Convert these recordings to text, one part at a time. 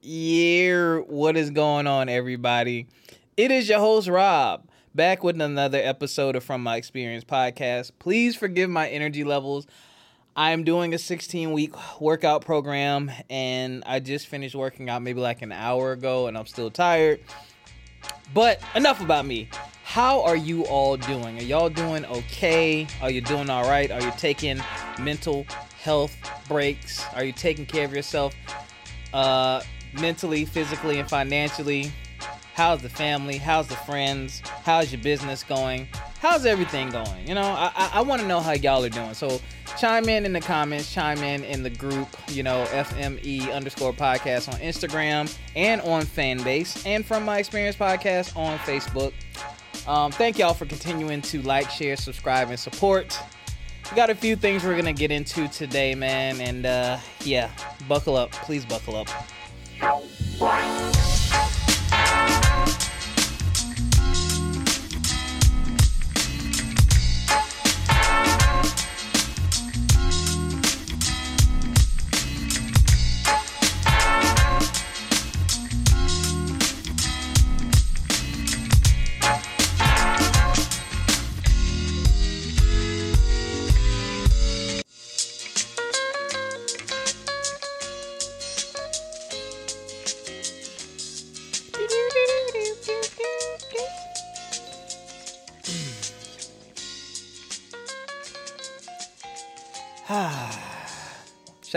Yeah, what is going on, everybody? It is your host, Rob, back with another episode of From My Experience podcast. Please forgive my energy levels. I am doing a 16 week workout program, and I just finished working out maybe like an hour ago, and I'm still tired. But enough about me. How are you all doing? Are y'all doing okay? Are you doing all right? Are you taking mental health breaks? Are you taking care of yourself uh, mentally, physically, and financially? How's the family? How's the friends? How's your business going? How's everything going? You know, I, I, I want to know how y'all are doing. So chime in in the comments, chime in in the group, you know, FME underscore podcast on Instagram and on Fanbase, and from my experience podcast on Facebook. Um, thank y'all for continuing to like, share, subscribe, and support. We got a few things we're gonna get into today, man, and uh, yeah, buckle up, please buckle up. Bye.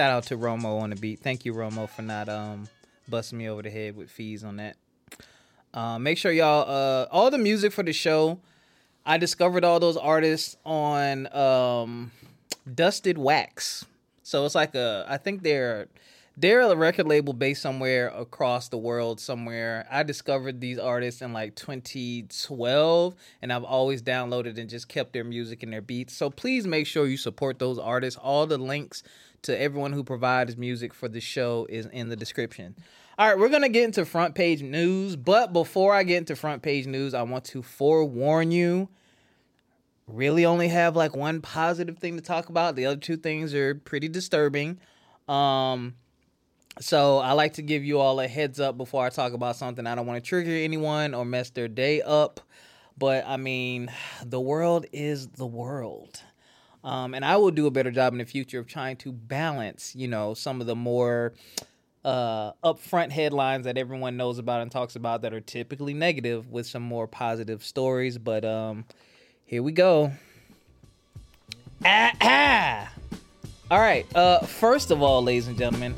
Shout out to Romo on the beat. Thank you, Romo, for not um busting me over the head with fees on that. Uh, make sure y'all uh all the music for the show. I discovered all those artists on um Dusted Wax. So it's like a I think they're they're a record label based somewhere across the world somewhere. I discovered these artists in like 2012 and I've always downloaded and just kept their music and their beats. So please make sure you support those artists. All the links to everyone who provides music for the show is in the description. All right, we're going to get into front page news, but before I get into front page news, I want to forewarn you really only have like one positive thing to talk about. The other two things are pretty disturbing. Um so I like to give you all a heads up before I talk about something. I don't want to trigger anyone or mess their day up, but I mean, the world is the world. Um, and I will do a better job in the future of trying to balance, you know, some of the more uh, upfront headlines that everyone knows about and talks about that are typically negative with some more positive stories. But um, here we go. Ah, ah. All right. Uh, first of all, ladies and gentlemen,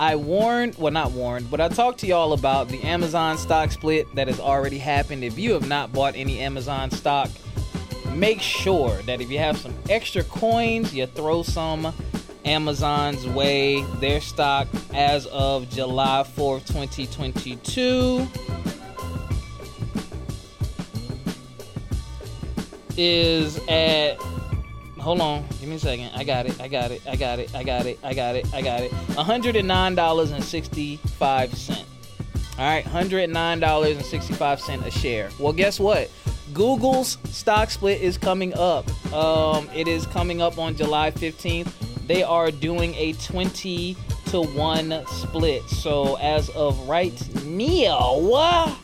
I warned, well, not warned, but I talked to y'all about the Amazon stock split that has already happened. If you have not bought any Amazon stock, make sure that if you have some extra coins, you throw some Amazon's way. Their stock as of July 4th, 2022 is at hold on give me a second. I got it i got it i got it i got it i got it i got it. $109.65 all right $109.65 a share. Well guess what? Google's stock split is coming up. Um, it is coming up on july 15th they are doing a 20 to 1 split. So as of right now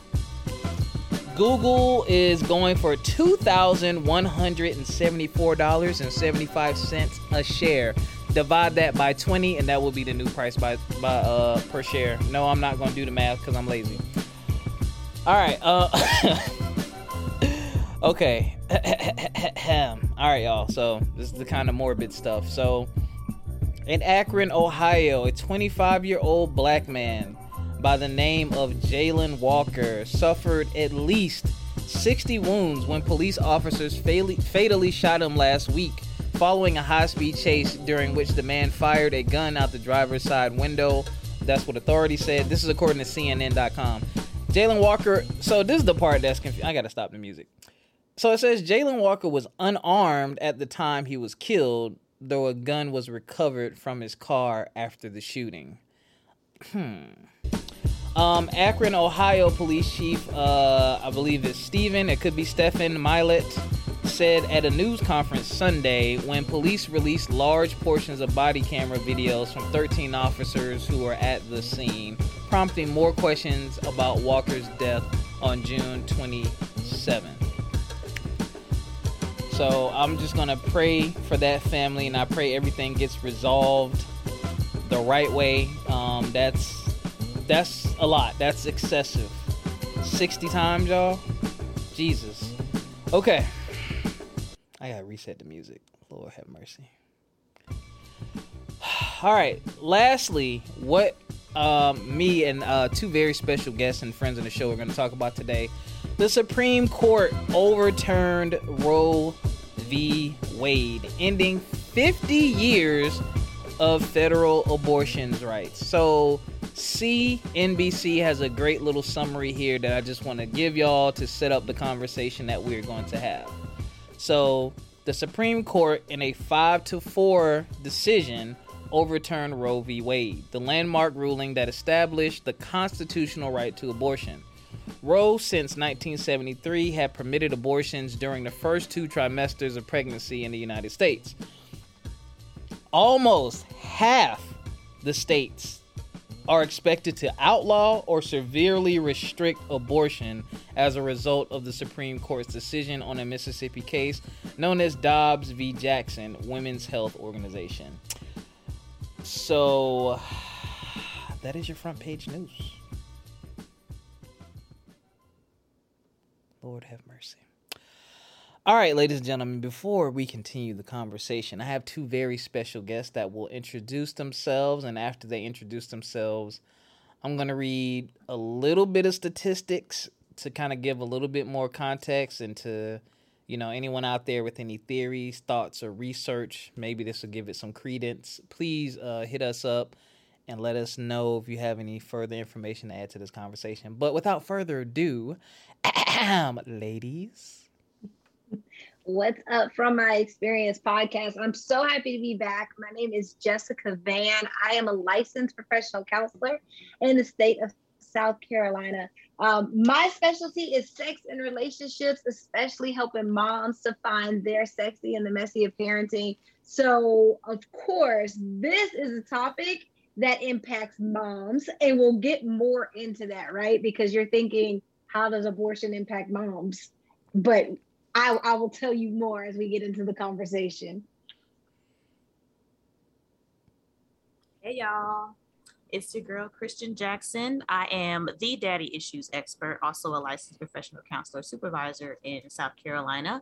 Google is going for $2,174.75 a share. Divide that by 20 and that will be the new price by, by uh, per share. No, I'm not to do the math cuz I'm lazy. All right, uh Okay. All right, y'all. So, this is the kind of morbid stuff. So, in Akron, Ohio, a 25-year-old black man by the name of Jayland Walker suffered at least 60 wounds when police officers fatally shot him last week following a high speed chase during which the man fired a gun out the driver's side window. That's what authorities said. This is according to CNN.com. Jayland Walker, so this is the part that's confusing. I gotta stop the music. So it says Jayland Walker was unarmed at the time he was killed, though a gun was recovered from his car after the shooting. Hmm. Um, Akron, Ohio Police Chief, uh, I believe it's Stephen, It could be Stephen Mylett. said at a news conference Sunday when police released large portions of body camera videos from 13 officers who were at the scene, prompting more questions about Walker's death on June 27. So I'm just gonna pray for that family, and I pray everything gets resolved the right way. Um, that's that's a lot. That's excessive. 60 times, y'all. Jesus. Okay. I gotta reset the music. Lord have mercy. All right. Lastly, what um, me and uh, two very special guests and friends on the show are going to talk about today. The Supreme Court overturned Roe v. Wade, ending 50 years of federal abortions rights. So, CNBC has a great little summary here that I just want to give y'all to set up the conversation that we're going to have. So, the Supreme Court, in a 5 to 4 decision, overturned Roe v. Wade, the landmark ruling that established the constitutional right to abortion. Roe, since 1973, had permitted abortions during the first two trimesters of pregnancy in the United States. Almost half the states are expected to outlaw or severely restrict abortion as a result of the Supreme Court's decision on a Mississippi case known as Dobbs v. Jackson Women's Health Organization. So, that is your front page news. Lord have mercy. All right, ladies and gentlemen, before we continue the conversation, I have two very special guests that will introduce themselves. And after they introduce themselves, I'm going to read a little bit of statistics to kind of give a little bit more context and to, you know, anyone out there with any theories, thoughts, or research, maybe this will give it some credence. Please uh, hit us up and let us know if you have any further information to add to this conversation. But without further ado, ladies. What's up from my experience podcast? I'm so happy to be back. My name is Jessica Van. I am a licensed professional counselor in the state of South Carolina. Um, my specialty is sex and relationships, especially helping moms to find their sexy in the messy of parenting. So, of course, this is a topic that impacts moms, and we'll get more into that, right? Because you're thinking, how does abortion impact moms? But I, I will tell you more as we get into the conversation. Hey, y'all. It's your girl, Christian Jackson. I am the daddy issues expert, also a licensed professional counselor supervisor in South Carolina.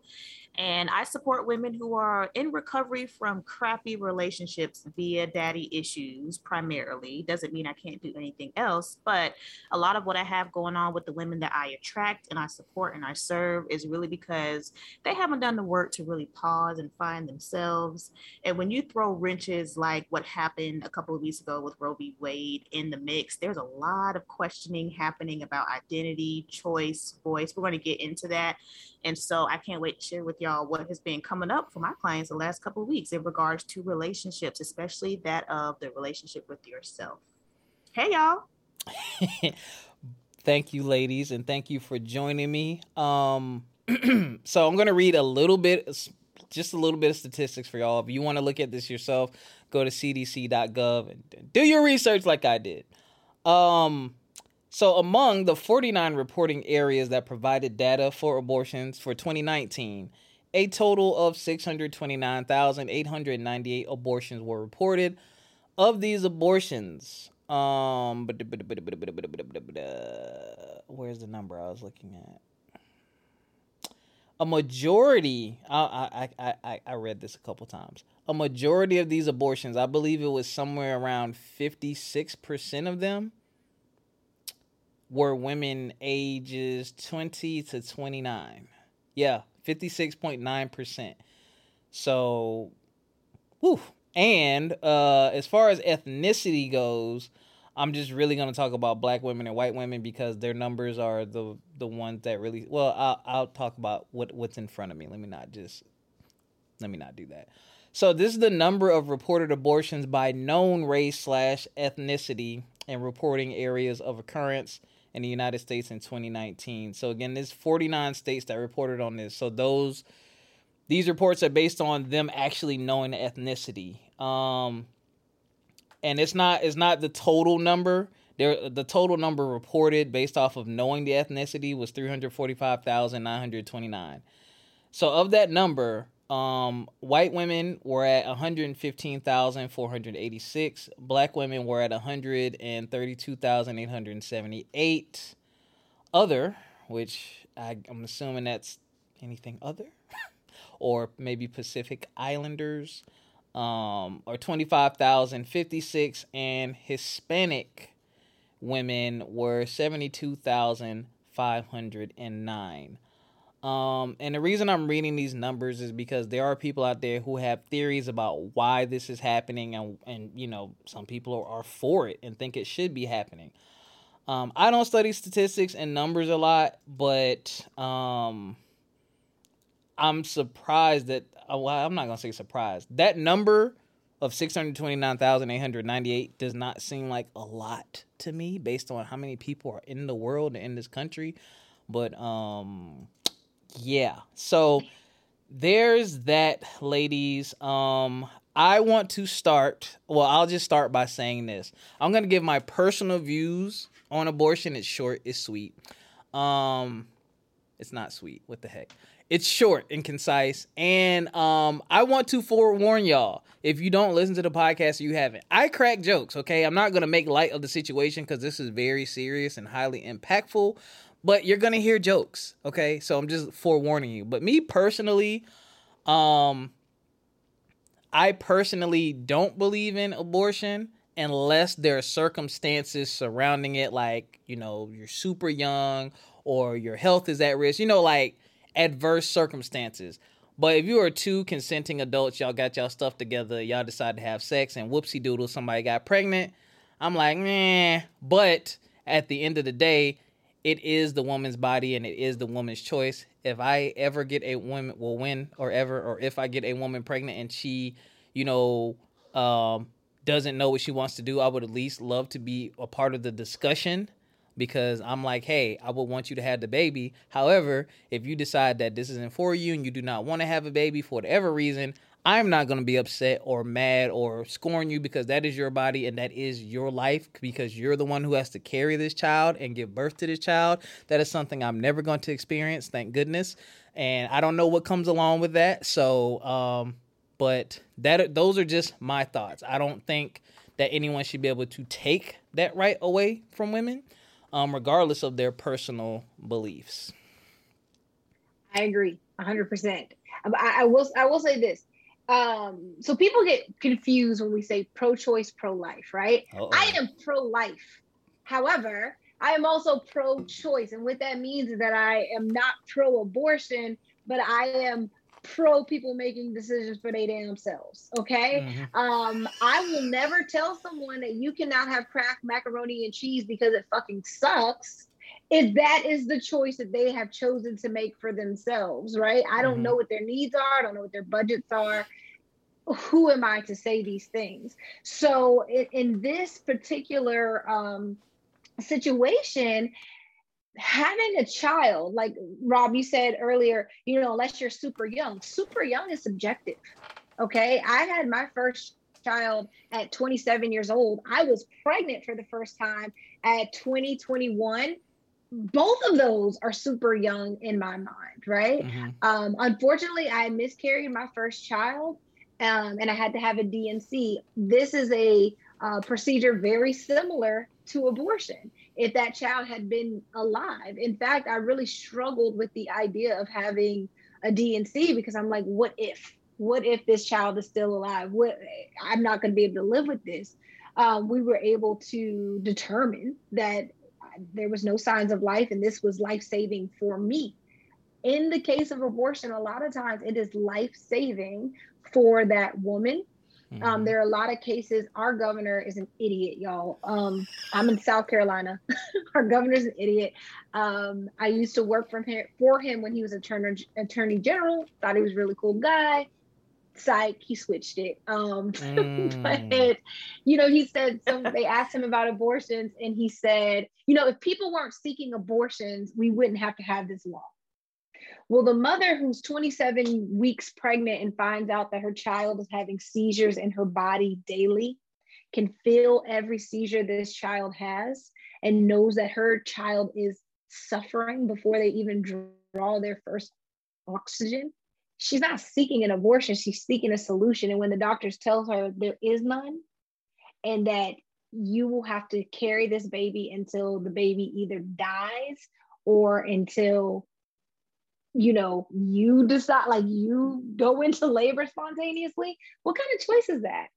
And I support women who are in recovery from crappy relationships via daddy issues primarily. Doesn't mean I can't do anything else, but a lot of what I have going on with the women that I attract and I support and I serve is really because they haven't done the work to really pause and find themselves. And when you throw wrenches like what happened a couple of weeks ago with Roe v. Wade in the mix, there's a lot of questioning happening about identity, choice, voice. We're going to get into that. And so I can't wait to share with y'all what has been coming up for my clients the last couple of weeks in regards to relationships, especially that of the relationship with yourself. Hey, y'all. thank you, ladies, and thank you for joining me. Um, so I'm going to read a little bit, just a little bit of statistics for y'all. If you want to look at this yourself, go to cdc.gov and do your research like I did. Um, so, among the 49 reporting areas that provided data for abortions for 2019, a total of 629,898 abortions were reported. Of these abortions, um, where's the number I was looking at? A majority, I, I, I, I read this a couple times. A majority of these abortions, I believe it was somewhere around 56% of them were women ages 20 to 29. Yeah, 56.9%. So, whew. And uh, as far as ethnicity goes, I'm just really to talk about black women and white women because their numbers are the the ones that really well I'll, I'll talk about what what's in front of me let me not just let me not do that so this is the number of reported abortions by known race slash ethnicity and reporting areas of occurrence in the United States in 2019. So again, there's 49 states that reported on this. So those these reports are based on them actually knowing the ethnicity. Um, and it's not it's not the total number. There, the total number reported based off of knowing the ethnicity was three hundred forty five thousand nine hundred twenty nine. So of that number, um, white women were at 115,486. Black women were at 132,878. Other, which I, I'm assuming that's anything other, or maybe Pacific Islanders, um, or 25,056. And Hispanic women were 72,509. Um, and the reason I'm reading these numbers is because there are people out there who have theories about why this is happening, and and you know some people are, are for it and think it should be happening. Um, I don't study statistics and numbers a lot, but um, I'm surprised that well, I'm not gonna say surprised. That number of 629,898 does not seem like a lot to me based on how many people are in the world and in this country. But um yeah. So there's that, ladies. Um, I want to start. Well, I'll just start by saying this. I'm gonna give my personal views on abortion. It's short. It's sweet. Um, it's not sweet. What the heck? It's short and concise. And um, I want to forewarn y'all if you don't listen to the podcast you haven't. I crack jokes, okay? I'm not going to make light of the situation because this is very serious and highly impactful but you're gonna hear jokes okay so i'm just forewarning you but me personally um i personally don't believe in abortion unless there are circumstances surrounding it like you know you're super young or your health is at risk you know like adverse circumstances but if you are two consenting adults y'all got y'all stuff together y'all decide to have sex and whoopsie doodle somebody got pregnant i'm like nah but at the end of the day it is the woman's body and it is the woman's choice. If I ever get a woman will win or ever or if I get a woman pregnant and she, you know, um, doesn't know what she wants to do, I would at least love to be a part of the discussion because I'm like, hey, I would want you to have the baby. However, if you decide that this isn't for you and you do not want to have a baby for whatever reason, I'm not going to be upset or mad or scorn you because that is your body and that is your life because you're the one who has to carry this child and give birth to this child. That is something I'm never going to experience, thank goodness. And I don't know what comes along with that. So, um, but that those are just my thoughts. I don't think that anyone should be able to take that right away from women, um, regardless of their personal beliefs. I agree, hundred percent. I, I will. I will say this: um so people get confused when we say pro-choice pro-life right Uh-oh. i am pro-life however i am also pro-choice and what that means is that i am not pro-abortion but i am pro people making decisions for their damn selves okay mm-hmm. um i will never tell someone that you cannot have Kraft macaroni and cheese because it fucking sucks if that is the choice that they have chosen to make for themselves, right? I don't mm-hmm. know what their needs are, I don't know what their budgets are. Who am I to say these things? So, in, in this particular um, situation, having a child, like Rob, you said earlier, you know, unless you're super young, super young is subjective. Okay. I had my first child at 27 years old. I was pregnant for the first time at 2021 both of those are super young in my mind, right? Mm-hmm. Um, unfortunately, I miscarried my first child um, and I had to have a D&C. This is a uh, procedure very similar to abortion if that child had been alive. In fact, I really struggled with the idea of having a D&C because I'm like, what if? What if this child is still alive? What I'm not going to be able to live with this. Um, we were able to determine that there was no signs of life and this was life saving for me in the case of abortion a lot of times it is life saving for that woman mm-hmm. um, there are a lot of cases. Our governor is an idiot y'all. Um, i'm in south carolina. Our governor's an idiot. Um, i used to work for him, for him when he was attorney, attorney general. Thought he was a really cool guy. Psych he switched it. Um mm. but you know he said so they asked him about abortions and he said you know if people weren't seeking abortions we wouldn't have to have this law Well, the mother who's 27 weeks pregnant and finds out that her child is having seizures in her body daily can feel every seizure this child has and knows that her child is suffering before they even draw their first oxygen. She's not seeking an abortion, she's seeking a solution. And when the doctors tell her there is none and that you will have to carry this baby until the baby either dies or until you know you decide like you go into labor spontaneously what kind of choice is that?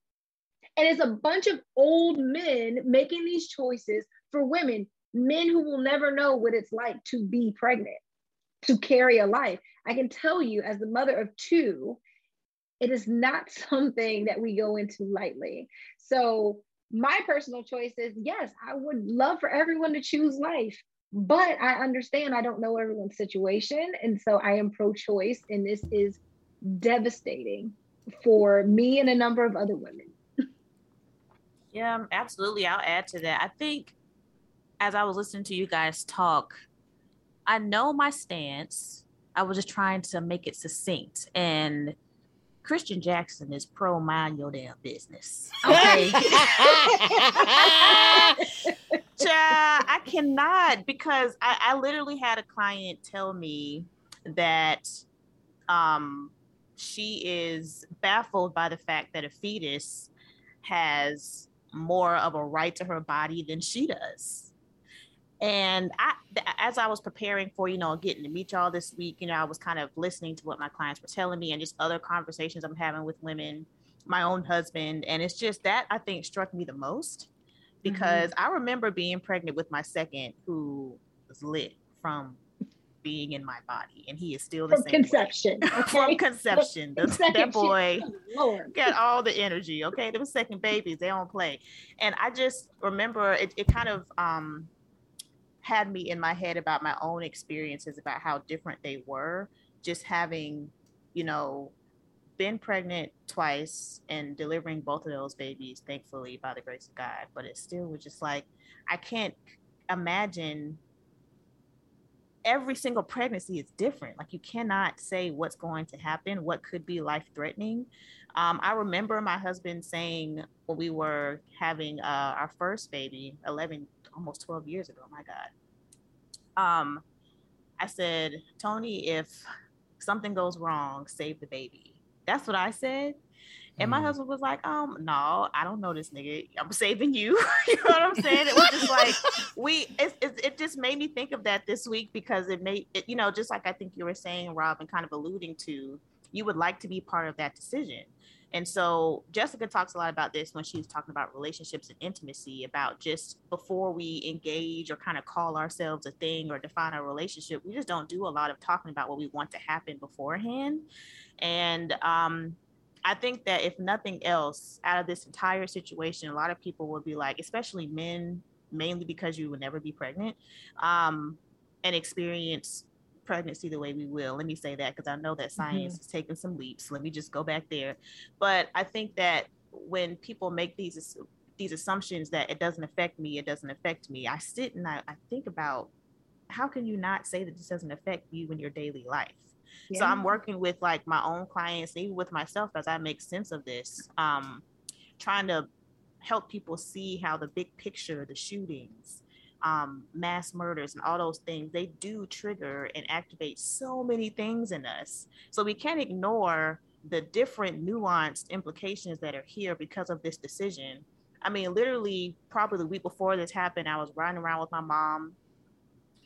And it's a bunch of old men making these choices for women men who will never know what it's like to be pregnant to carry a life. I can tell you as the mother of two it is not something that we go into lightly. So my personal choice is yes, I would love for everyone to choose life, but I understand I don't know everyone's situation. And so I am pro choice, and this is devastating for me and a number of other women. Yeah, absolutely. I'll add to that. I think as I was listening to you guys talk, I know my stance. I was just trying to make it succinct. And Christian Jackson is pro mind your damn business. Okay. Child, I cannot because I, I literally had a client tell me that um, she is baffled by the fact that a fetus has more of a right to her body than she does and I, as I was preparing for, you know, getting to meet y'all this week, you know, I was kind of listening to what my clients were telling me and just other conversations I'm having with women, my own husband. And it's just that I think struck me the most because mm-hmm. I remember being pregnant with my second who was lit from being in my body and he is still the from same conception okay? from conception. The, that boy got all the energy okay? Them second babies they don't play. And i just remember it, it kind of um had me in my head about my own experiences about how different they were. Just having you know been pregnant twice and delivering both of those babies thankfully by the grace of god but it still was just like i can't imagine every single pregnancy is different like you cannot say what's going to happen what could be life threatening um, i remember my husband saying when we were having uh, our first baby 11 almost 12 years ago. My God. Um, I said, Tony, if something goes wrong, save the baby. That's what I said. And my mm. husband was like, um, no, I don't know this nigga. I'm saving you. you know what I'm saying? It was just like we. It, it, it, just made me think of that this week because it made it. You know, just like I think you were saying, Rob, and kind of alluding to, you would like to be part of that decision. And so Jessica talks a lot about this when she's talking about relationships and intimacy, about just before we engage or kind of call ourselves a thing or define our relationship, we just don't do a lot of talking about what we want to happen beforehand. And um, I think that if nothing else, out of this entire situation, a lot of people will be like, especially men, mainly because you would never be pregnant, um, and experience pregnancy the way we will. Let me say that because I know that science mm-hmm. is taking some leaps. Let me just go back there. But I think that when people make these these assumptions that it doesn't affect me, it doesn't affect me, I sit and I, I think about how can you not say that this doesn't affect you in your daily life? Yeah. So I'm working with like my own clients, even with myself as I make sense of this, um, trying to help people see how the big picture, the shootings, um, mass murders and all those things, they do trigger and activate so many things in us. So we can't ignore the different nuanced implications that are here because of this decision. I mean, literally, probably the week before this happened, I was riding around with my mom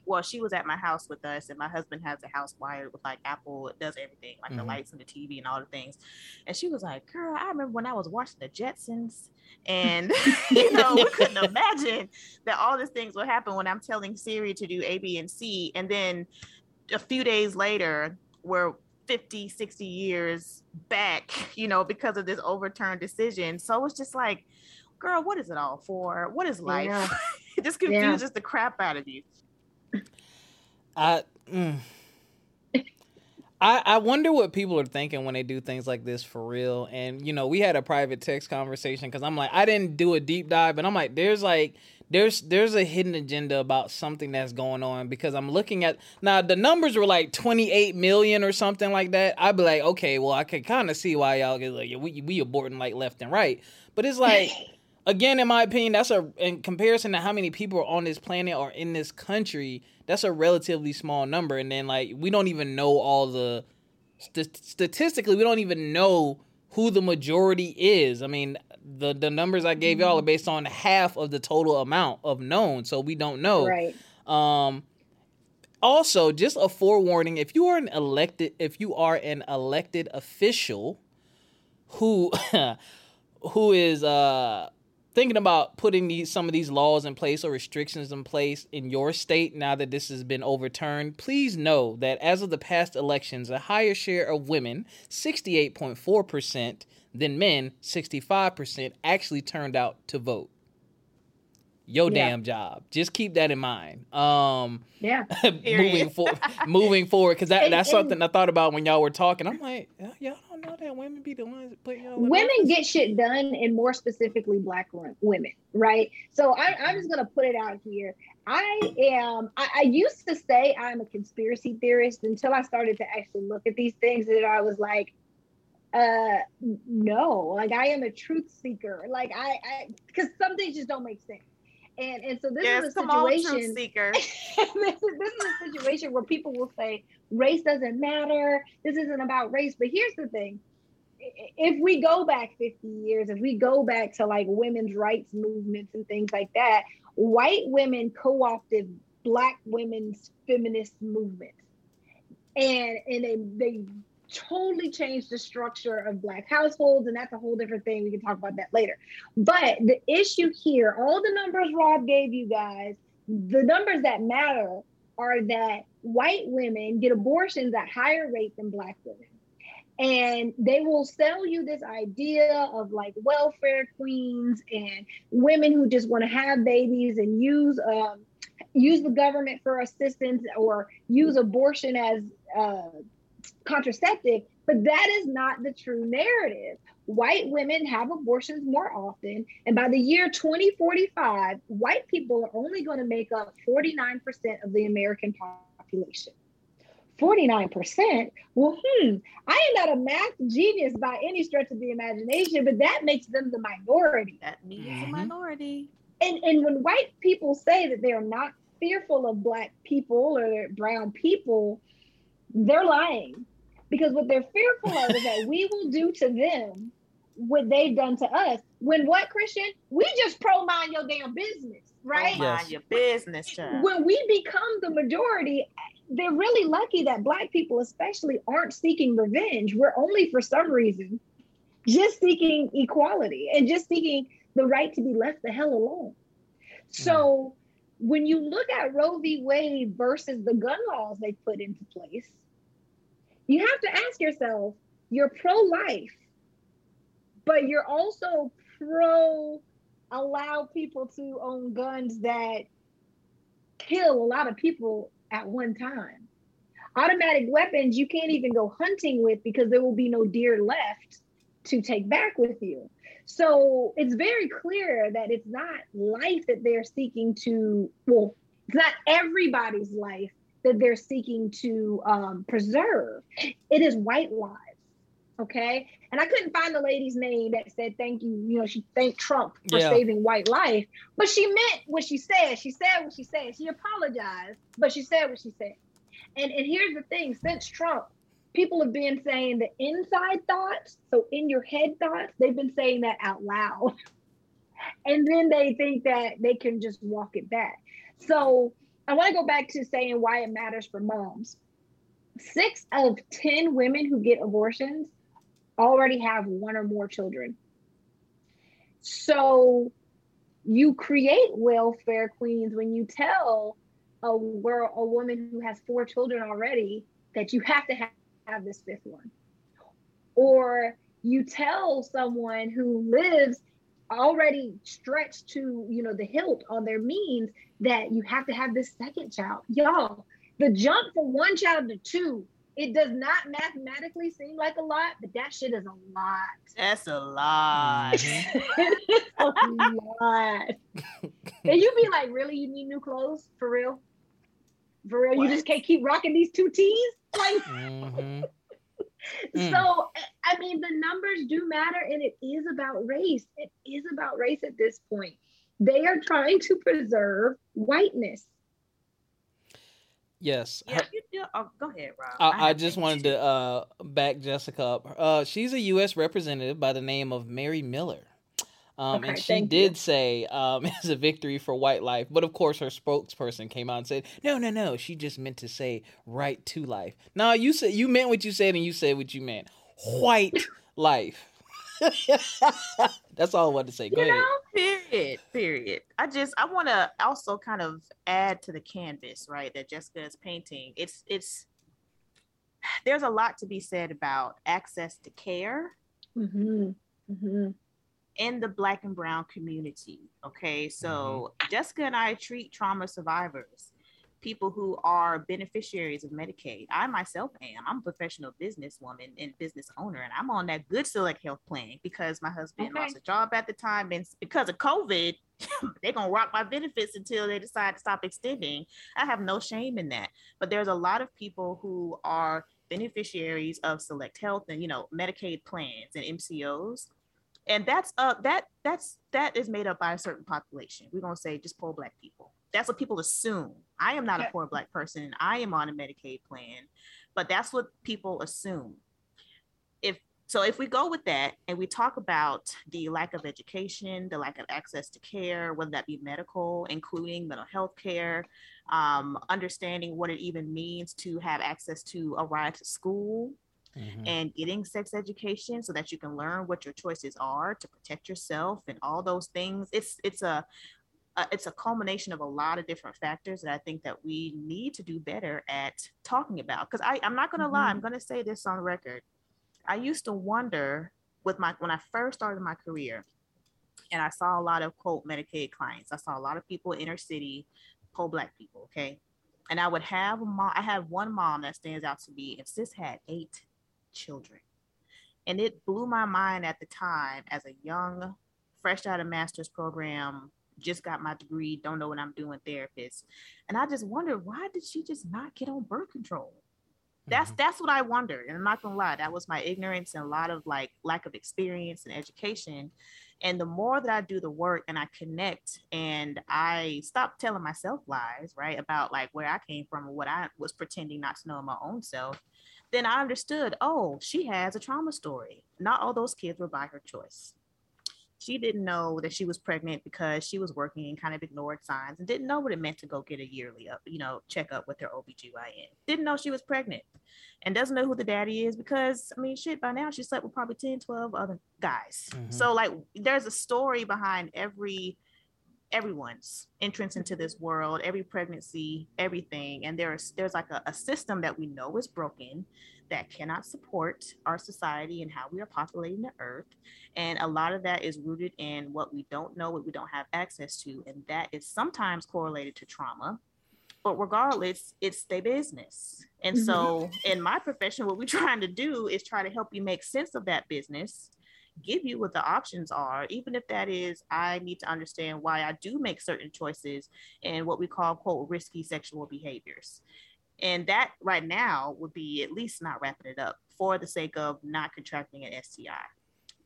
well, she was at my house with us, and my husband has a house wired with like Apple. It does everything, like mm-hmm. the lights and the TV and all the things. And she was like, "Girl, I remember when I was watching the Jetsons, and you know, we couldn't imagine that all these things would happen when I'm telling Siri to do A, B, and C, and then a few days later, we're 50, 60 years back, you know, because of this overturned decision. So it's just like, girl, what is it all for? What is life? Yeah. it just confuses yeah. the crap out of you. I mm, I, I wonder what people are thinking when they do things like this for real. And you know, we had a private text conversation because I'm like, I didn't do a deep dive, but I'm like, there's like there's there's a hidden agenda about something that's going on because I'm looking at now the numbers were like 28 million or something like that. I'd be like, okay, well I can kind of see why y'all get like we we aborting like left and right, but it's like. again, in my opinion, that's a in comparison to how many people are on this planet or in this country, that's a relatively small number. And then like we don't even know all the st- statistically, we don't even know who the majority is. I mean, the the numbers I gave y'all are based on half of the total amount of known, so we don't know. Right. Um also, just a forewarning, if you are an elected if you are an elected official who who is uh thinking about putting these some of these laws in place or restrictions in place in your state now that this has been overturned, please know that as of the past elections, a higher share of women, 68.4%, than men, 65%, actually turned out to vote. Your yeah. damn job. Just keep that in mind. Um, yeah. moving forward, moving forward, because that, that's something I thought about when y'all were talking. I'm like, y'all know that women be the ones that put y'all. Women get shit done, and more specifically, black women, right? So I, I'm just gonna put it out here. I am. I, I used to say I'm a conspiracy theorist until I started to actually look at these things, and I was like, uh no like i am a truth seeker like i i because some things just don't make sense and and so this yes, is a situation. seeker. this, is, this is a situation where people will say race doesn't matter. This isn't about race. But here's the thing: if we go back 50 years, if we go back to like women's rights movements and things like that, white women co-opted black women's feminist movement, and and they they totally changed the structure of black households and that's a whole different thing. We can talk about that later. But the issue here all the numbers rob gave you guys the numbers that matter are that white women get abortions at higher rate than black women. And they will sell you this idea of like welfare queens and women who just want to have babies and use um, use the government for assistance or use abortion as uh, contraceptive, but that is not the true narrative. White women have abortions more often, and by the year 2045, white people are only going to make up 49% of the American population. 49%? Well, hmm, I am not a math genius by any stretch of the imagination, but that makes them the minority. That means mm-hmm. a minority. And, and when white people say that they're not fearful of black people or brown people, they're lying because what they're fearful of is that we will do to them what they've done to us. When what, Christian? We just pro mind your damn business, right? Pro mind your business, child. When we become the majority, they're really lucky that Black people, especially, aren't seeking revenge. We're only, for some reason, just seeking equality and just seeking the right to be left the hell alone. So, when you look at Roe v. Wade versus the gun laws they put into place, you have to ask yourself you're pro life, but you're also pro allow people to own guns that kill a lot of people at one time. Automatic weapons you can't even go hunting with because there will be no deer left to take back with you. So it's very clear that it's not life that they're seeking to, well, it's not everybody's life that they're seeking to um, preserve. It is white lives. Okay. And I couldn't find the lady's name that said thank you. You know, she thanked Trump for yeah. saving white life, but she meant what she said. She said what she said. She apologized, but she said what she said. And and here's the thing: since Trump, people have been saying the inside thoughts, so in your head thoughts, they've been saying that out loud. and then they think that they can just walk it back. So I want to go back to saying why it matters for moms. Six of 10 women who get abortions already have one or more children. So you create welfare queens when you tell a, a woman who has four children already that you have to have, have this fifth one. Or you tell someone who lives already stretched to you know the hilt on their means that you have to have this second child y'all the jump from one child to two it does not mathematically seem like a lot, but that shit is a lot. That's a lot. Mm-hmm. it's a lot. and you be like, really? You need new clothes? For real? For real? What? You just can't keep rocking these two T's? Like mm-hmm. Mm. So I mean the numbers do matter and it is about race. It is about race at this point. They are trying to preserve whiteness. Yes. Yeah, you do. Oh, go ahead, Rob. I, I, I just wanted to uh, back Jessica up. Uh, she's a U.S. representative by the name of Mary Miller. Um, okay, and she did you. say um, it's a victory for white life. But of course, her spokesperson came out and said, no, no, no. She just meant to say right to life. No, you said you meant what you said and you said what you meant. White life. That's all I wanted to say. Go you ahead. Know, period. Period. I just I want to also kind of add to the canvas, right? That Jessica is painting. It's it's there's a lot to be said about access to care. Mm-hmm. Mm-hmm. In the black and brown community. Okay. So mm-hmm. Jessica and I treat trauma survivors people who are beneficiaries of Medicaid. I myself am. I'm a professional businesswoman and business owner, and I'm on that good select health plan because my husband okay. lost a job at the time. And because of COVID, they're going to rock my benefits until they decide to stop extending. I have no shame in that. But there's a lot of people who are beneficiaries of select health and, you know, Medicaid plans and MCOs and that's uh that that's that is made up by a certain population. We're going to say just poor black people. That's what people assume. I am not yeah. a poor black person. I am on a medicaid plan but that's what people assume. If so if we go with that and we talk about the lack of education the lack of access to care whether that be medical including mental health care um, understanding what it even means to have access to a ride to school mm-hmm. and getting sex education so that you can learn what your choices are to protect yourself and all those things. It's it's a it's a culmination of a lot of different factors that I think that we need to do better at talking about. Because I I'm not going to mm-hmm. lie, I'm mm-hmm. going to say this on record. I used to wonder with my when I first started my career, and I saw a lot of quote Medicaid clients. I saw a lot of people inner city, poor black people. Okay, and I would have a mom. I had one mom that stands out to me, and sis had eight children. And it blew my mind at the time as a young, fresh out of master's program, just got my degree, don't know what I'm doing therapist. And I just wondered why did she just not get on birth control? That's mm-hmm. that's what I wondered. And I'm not gonna lie, that was my ignorance and a lot of like lack of experience and education. And the more that I do the work and I connect and I stop telling myself lies, right, about like where I came from and what I was pretending not to know my own self, then I understood, oh, she has a trauma story. Not all those kids were by her choice. She didn't know that she was pregnant because she was working and kind of ignored signs and didn't know what it meant to go get a yearly up, you know, checkup with her OBGYN. Didn't know she was pregnant and doesn't know who the daddy is because, I mean, shit, by now she slept with probably 10, 12 other guys. Mm-hmm. So, like, there's a story behind every everyone's entrance into this world, every pregnancy, everything. And there's there's like a, a, system that we know is broken that cannot support our society and how we are populating the earth. And a lot of that is rooted in what we don't know, what we don't have access to. And that is sometimes correlated to trauma. But regardless, it's their business. And mm-hmm. so in my profession, what we're trying to do is try to help you make sense of that business give you what the options are, even if that is, I need to understand why I do make certain choices and what we call, quote, risky sexual behaviors. And that right now would be at least not wrapping it up for the sake of not contracting an STI.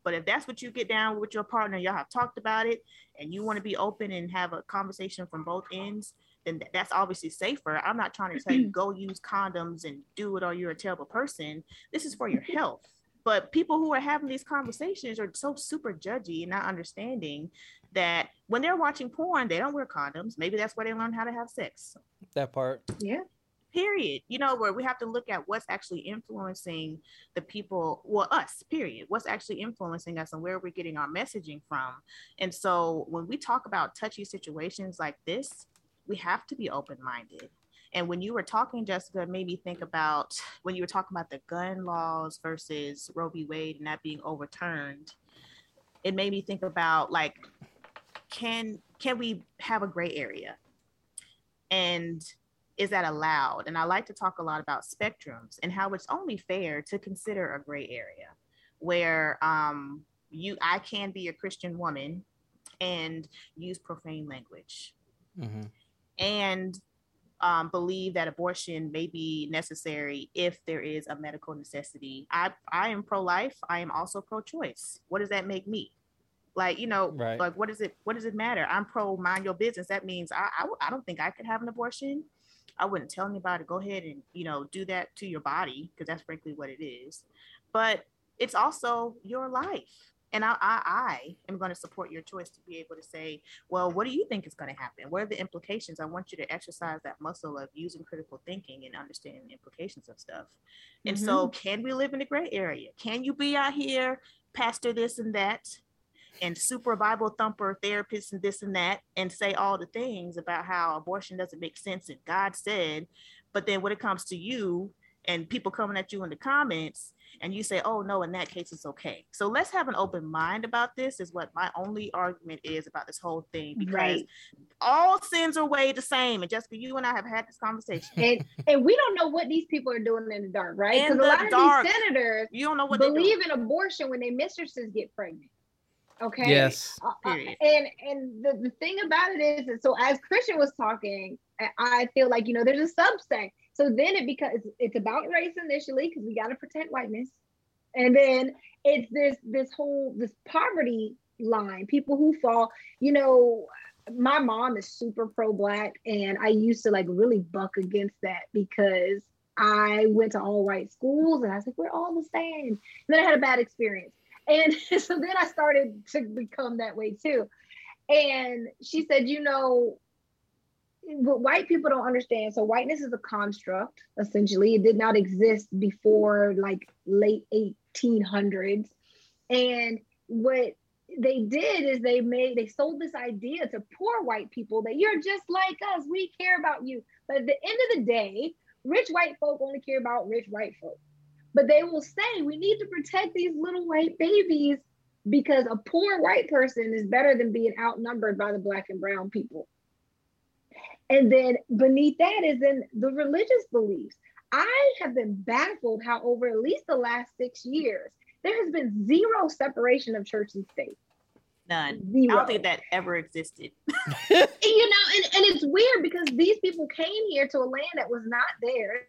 But if that's what you get down with your partner, y'all have talked about it, and you want to be open and have a conversation from both ends, then that's obviously safer. I'm not trying to tell you go use condoms and do it or you're a terrible person. This is for your health. But people who are having these conversations are so super judgy and not understanding that when they're watching porn, they don't wear condoms. Maybe that's where they learn how to have sex. That part. Yeah. Period. You know, where we have to look at what's actually influencing the people, well, us, period. What's actually influencing us and where we're getting our messaging from. And so when we talk about touchy situations like this, we have to be open minded and when you were talking, Jessica, it made me think about when you were talking about the gun laws versus Roe v. Wade and that being overturned. It made me think about like, can can we have a gray area? And is that allowed? And I like to talk a lot about spectrums and how it's only fair to consider a gray area where um, you I can be a Christian woman and use profane language. Mm-hmm. And um, believe that abortion may be necessary if there is a medical necessity. I, I am pro life. I am also pro choice. What does that make me? Like, you know, right. like what does it what does it matter? I'm pro mind your business. That means I, I, I don't think I could have an abortion. I wouldn't tell anybody go ahead and, you know, do that to your body because that's frankly what it is. But it's also your life and I, I, I am going to support your choice to be able to say, well, what do you think is going to happen? What are the implications? I want you to exercise that muscle of using critical thinking and understanding the implications of stuff. And mm-hmm. so, can we live in a gray area? Can you be out here, pastor this and that, and super Bible thumper therapist and this and that, and say all the things about how abortion doesn't make sense and God said, but then when it comes to you and people coming at you in the comments, and you say, oh no, in that case it's okay. So let's have an open mind about this, is what my only argument is about this whole thing. Because right. all sins are weighed the same. And Jessica, you and I have had this conversation. And, and we don't know what these people are doing in the dark, right? Because a lot dark, of these senators you don't know what believe in abortion when their mistresses get pregnant. Okay. Yes. Uh, uh, and and the, the thing about it is, that so as Christian was talking, I feel like you know there's a subsect so then it becomes it's about race initially because we got to protect whiteness, and then it's this this whole this poverty line. People who fall, you know. My mom is super pro black, and I used to like really buck against that because I went to all white schools, and I was like, we're all the same. And then I had a bad experience, and so then I started to become that way too. And she said, you know, what white people don't understand. So whiteness is a construct essentially. It did not exist before like late 1800s and what they did is they made they sold this idea to poor white people that you're just like us. We care about you. But at the end of the day rich white folk only care about rich white folk. But they will say we need to protect these little white babies because a poor white person is better than being outnumbered by the black and brown people and then beneath that is in the religious beliefs. I have been baffled how over at least the last six years, there has been zero separation of church and state. None. Zero. I don't think that ever existed. you know, and, and it's weird because these people came here to a land that was not theirs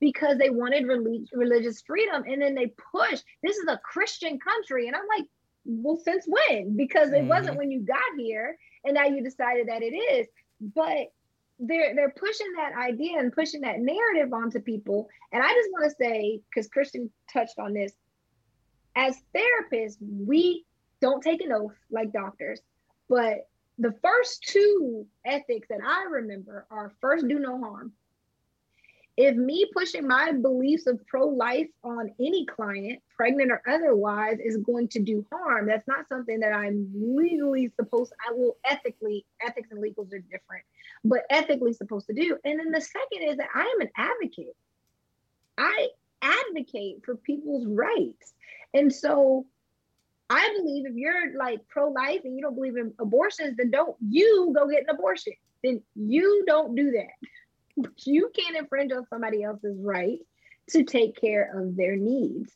because they wanted relig- religious freedom. And then they pushed, this is a Christian country. And I'm like, well, since when? Because it mm. wasn't when you got here. And now you decided that it is. But they're they're pushing that idea and pushing that narrative onto people. And I just want to say, because Christian touched on this, as therapists, we don't take an oath like doctors, but the first two ethics that I remember are first, do no harm. If me pushing my beliefs of pro life on any client, pregnant or otherwise, is going to do harm, that's not something that I'm legally supposed. I will ethically, ethics and legals are different but ethically supposed to do. And then the second is that I am an advocate. I advocate for people's rights. And so I believe if you're like pro life and you don't believe in abortions, then don't you go get an abortion. Then you don't do that. You can't infringe on somebody else's right to take care of their needs.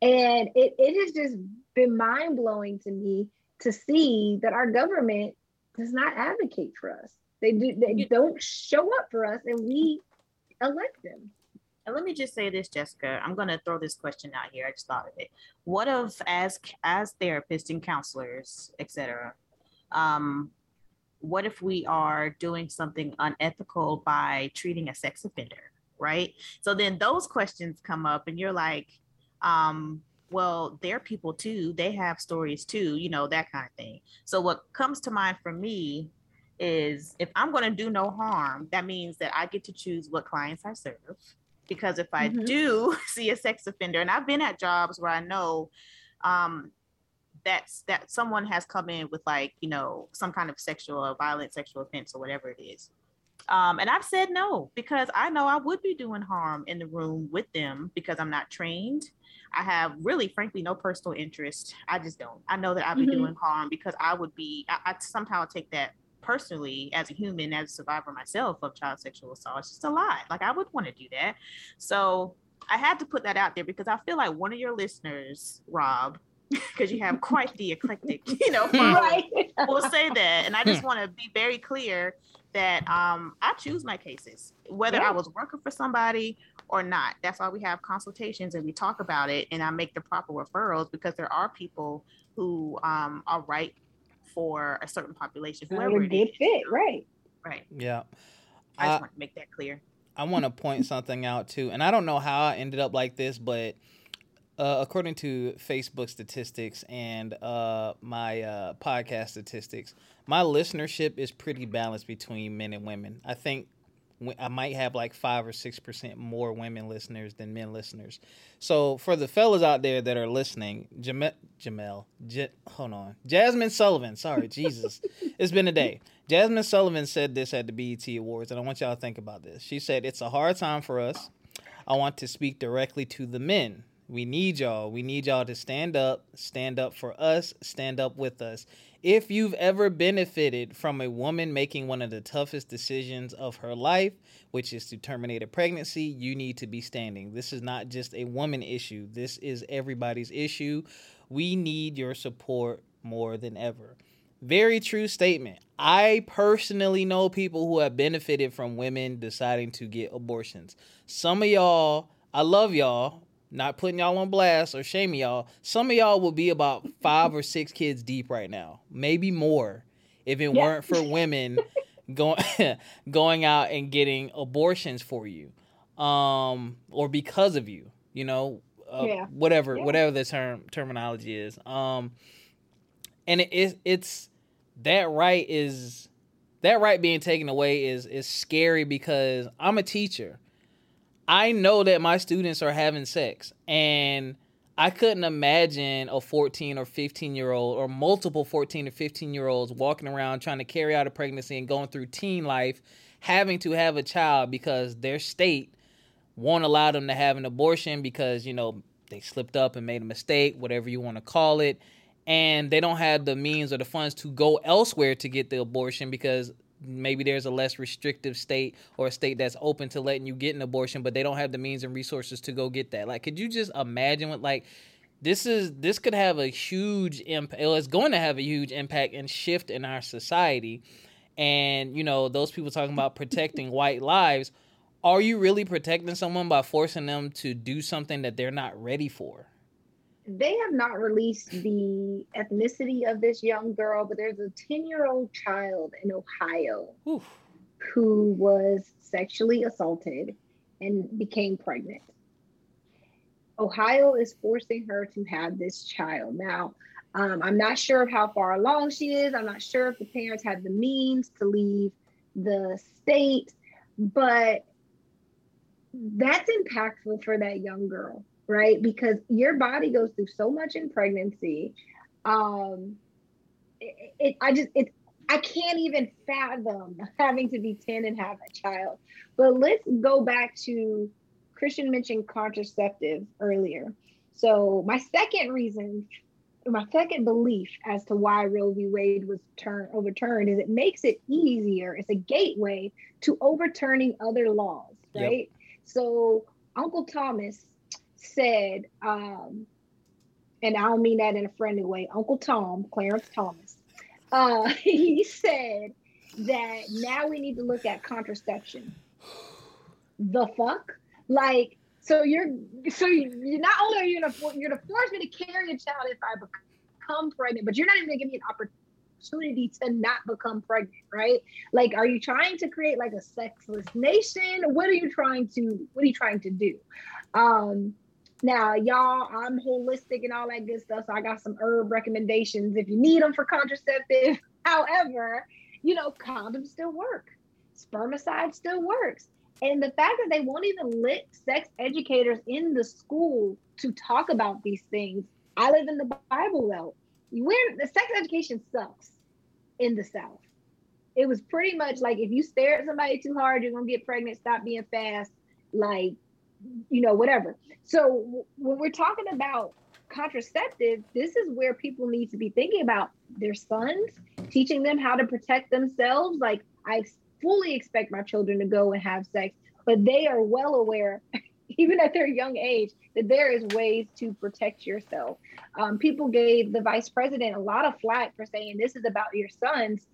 And it, it has just been mind blowing to me to see that our government does not advocate for us. They do. They don't show up for us, and we elect them. And let me just say this, Jessica. I'm going to throw this question out here. I just thought of it. What if, as as therapists and counselors, etc., um, what if we are doing something unethical by treating a sex offender, right? So then those questions come up, and you're like, um, well, they're people too. They have stories too, you know, that kind of thing. So what comes to mind for me is if I'm going to do no harm, that means that I get to choose what clients I serve. Because if I mm-hmm. do see a sex offender, and I've been at jobs where I know um, that's that someone has come in with like you know some kind of sexual or violent sexual offense or whatever it is, um, and I've said no because I know I would be doing harm in the room with them because I'm not trained. I have really, frankly, no personal interest. I just don't. I know that I'd be mm-hmm. doing harm because I would be. I, I somehow take that personally as a human, as a survivor myself of child sexual assault, it's just a lot. Like I would want to do that. So I had to put that out there because I feel like one of your listeners, Rob, because you have quite the eclectic, you know, right. we'll say that. And I just want to be very clear that um, I choose my cases, whether yeah. I was working for somebody or not. That's why we have consultations and we talk about it and I make the proper referrals because there are people who um, are right for a certain population, whoever it is. fit, right. Right. Yeah. I just uh, want to make that clear. I want to point something out too, and I don't know how I ended up like this, but uh, according to Facebook statistics and uh, my uh, podcast statistics, my listenership is pretty balanced between men and women. I think I might have like five or six percent more women listeners than men listeners. So for the fellas out there that are listening, Jamel, Jamel, J- hold on, Jazmine Sullivan. Sorry, Jesus, it's been a day. Jazmine Sullivan said this at the BET Awards, and I want y'all to think about this. She said, "It's a hard time for us. I want to speak directly to the men. We need y'all. We need y'all to stand up, stand up for us, stand up with us. If you've ever benefited from a woman making one of the toughest decisions of her life, which is to terminate a pregnancy, you need to be standing. This is not just a woman issue, this is everybody's issue. We need your support more than ever. Very true statement. I personally know people who have benefited from women deciding to get abortions. Some of y'all, I love y'all, not putting y'all on blast or shaming y'all. Some of y'all will be about five or six kids deep right now, maybe more, if it yeah. weren't for women going going out and getting abortions for you, um, or because of you. You know, uh, yeah. whatever yeah. whatever the term terminology is. Um, and it, it, it's that right is that right being taken away is is scary because I'm a teacher I know that my students are having sex and I couldn't imagine a 14 or 15 year old or multiple 14 or 15 year olds walking around trying to carry out a pregnancy and going through teen life having to have a child because their state won't allow them to have an abortion because, you know, they slipped up and made a mistake, whatever you want to call it. And they don't have the means or the funds to go elsewhere to get the abortion because maybe there's a less restrictive state or a state that's open to letting you get an abortion but they don't have the means and resources to go get that. Like could you just imagine what like this is this could have a huge impact it's going to have a huge impact and shift in our society. And you know those people talking about protecting white lives are you really protecting someone by forcing them to do something that they're not ready for they have not released the ethnicity of this young girl, but there's a 10 year old child in Ohio Oof. who was sexually assaulted and became pregnant. Ohio is forcing her to have this child. Now, um, I'm not sure of how far along she is. I'm not sure if the parents have the means to leave the state, but that's impactful for that young girl right? Because your body goes through so much in pregnancy. Um, it, it I just it I can't even fathom having to be 10 and have a child. But let's go back to Christian mentioned contraceptive earlier. So my second reason, my second belief as to why Roe v. Wade was turn, overturned is it makes it easier. It's a gateway to overturning other laws, right? Yep. So Uncle Thomas said, um, and I don't mean that in a friendly way, Uncle Tom, Clarence Thomas, uh, he said that now we need to look at contraception. The fuck? Like, so you're so you not only are you gonna you're gonna force me to carry a child if I become pregnant, but you're not even gonna give me an opportunity to not become pregnant, right? Like, are you trying to create like a sexless nation? What are you trying to what are you trying to do? Um, now, y'all, I'm holistic and all that good stuff. So I got some herb recommendations if you need them for contraceptive. However, you know, condoms still work, spermicide still works. And the fact that they won't even let sex educators in the school to talk about these things. I live in the Bible Belt. Where the sex education sucks in the South. It was pretty much like if you stare at somebody too hard, you're gonna get pregnant. Stop being fast. Like you know, whatever. So when we're talking about contraceptive, this is where people need to be thinking about their sons, teaching them how to protect themselves. Like I fully expect my children to go and have sex, but they are well aware, even at their young age, that there is ways to protect yourself. Um, people gave the vice president a lot of flack for saying this is about your sons.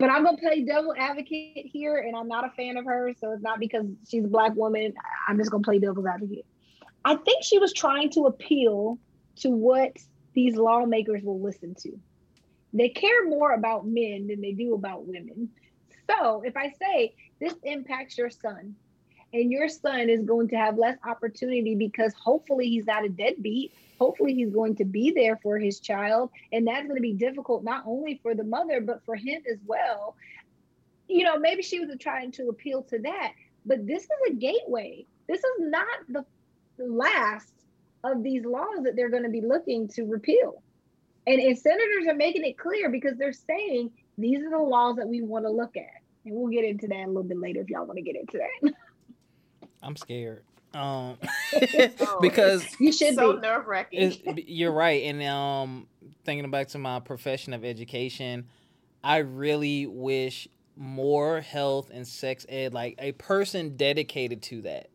But I'm gonna play devil advocate here, and I'm not a fan of her, so it's not because she's a black woman. I'm just gonna play devil's advocate. I think she was trying to appeal to what these lawmakers will listen to. They care more about men than they do about women. So if I say this impacts your son, and your son is going to have less opportunity because hopefully he's not a deadbeat. Hopefully he's going to be there for his child. And that's going to be difficult not only for the mother, but for him as well. You know, maybe she was trying to appeal to that, but this is a gateway. This is not the last of these laws that they're going to be looking to repeal. And, and senators are making it clear because they're saying these are the laws that we want to look at. And we'll get into that a little bit later if y'all want to get into that. I'm scared. Um, because you should so be nerve wracking. You're right, and um, thinking back to my profession of education, I really wish more health and sex ed, like a person dedicated to that,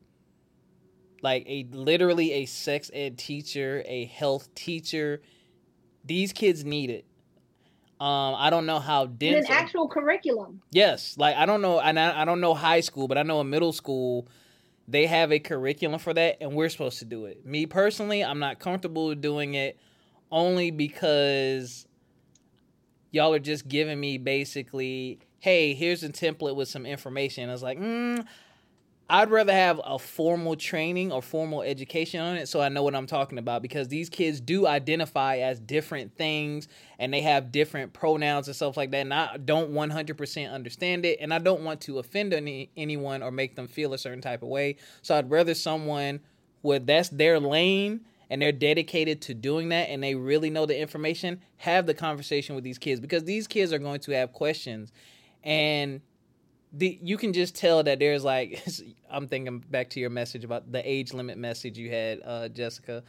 like a literally a sex ed teacher, a health teacher. These kids need it. Um, I don't know how dense an actual curriculum. Yes, like I don't know, and I, I don't know high school, but I know in middle school they have a curriculum for that, and we're supposed to do it. Me personally, I'm not comfortable doing it, only because y'all are just giving me basically, hey, here's a template with some information. I was like, mm, I'd rather have a formal training or formal education on it so I know what I'm talking about because these kids do identify as different things and they have different pronouns and stuff like that. And I don't 100% understand it and I don't want to offend any, anyone or make them feel a certain type of way. So I'd rather someone where that's their lane and they're dedicated to doing that and they really know the information, have the conversation with these kids because these kids are going to have questions. And the you can just tell that there's like I'm thinking back to your message about the age limit message you had, uh, Jessica,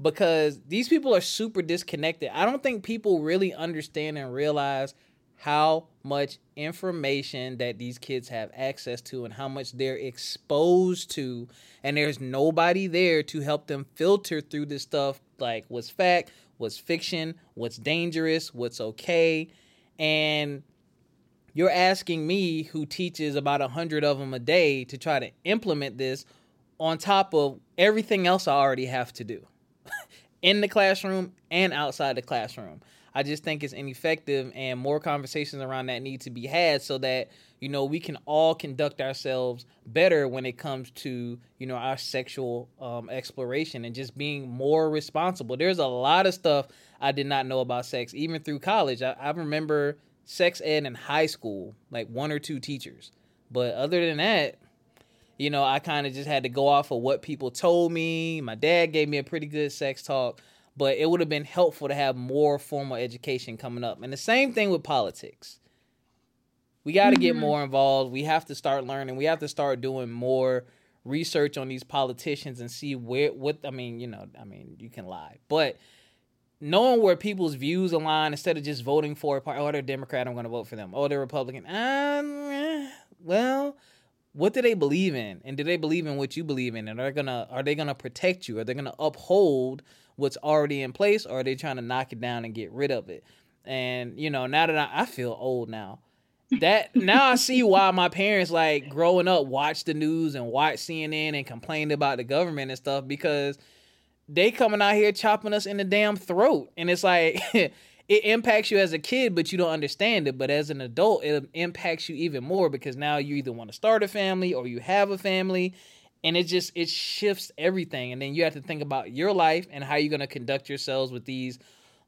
because these people are super disconnected. I don't think people really understand and realize how much information that these kids have access to and how much they're exposed to. And there's nobody there to help them filter through this stuff like what's fact what's fiction what's dangerous what's okay. And you're asking me, who teaches about a hundred of them a day, to try to implement this on top of everything else I already have to do in the classroom and outside the classroom. I just think it's ineffective, and more conversations around that need to be had so that you know we can all conduct ourselves better when it comes to you know our sexual um, exploration and just being more responsible. There's a lot of stuff I did not know about sex even through college. I, I remember sex ed in high school, like one or two teachers. But other than that, you know, I kind of just had to go off of what people told me. My dad gave me a pretty good sex talk, but it would have been helpful to have more formal education coming up. And the same thing with politics. We got to mm-hmm. get more involved. We have to start learning. We have to start doing more research on these politicians and see where what I mean, you know, I mean, you can lie. But knowing where people's views align instead of just voting for a party. Oh, they're Democrat, I'm going to vote for them. Oh, they're Republican. Um, well, what do they believe in, and do they believe in what you believe in? And are gonna are they gonna protect you? Are they gonna uphold what's already in place, or are they trying to knock it down and get rid of it? And you know, now that I, I feel old now, that now I see why my parents like growing up watched the news and watched CNN and complained about the government and stuff because they coming out here chopping us in the damn throat. And it's like it impacts you as a kid, but you don't understand it. But as an adult, it impacts you even more because now you either want to start a family or you have a family. And it just it shifts everything. And then you have to think about your life and how you're gonna conduct yourselves with these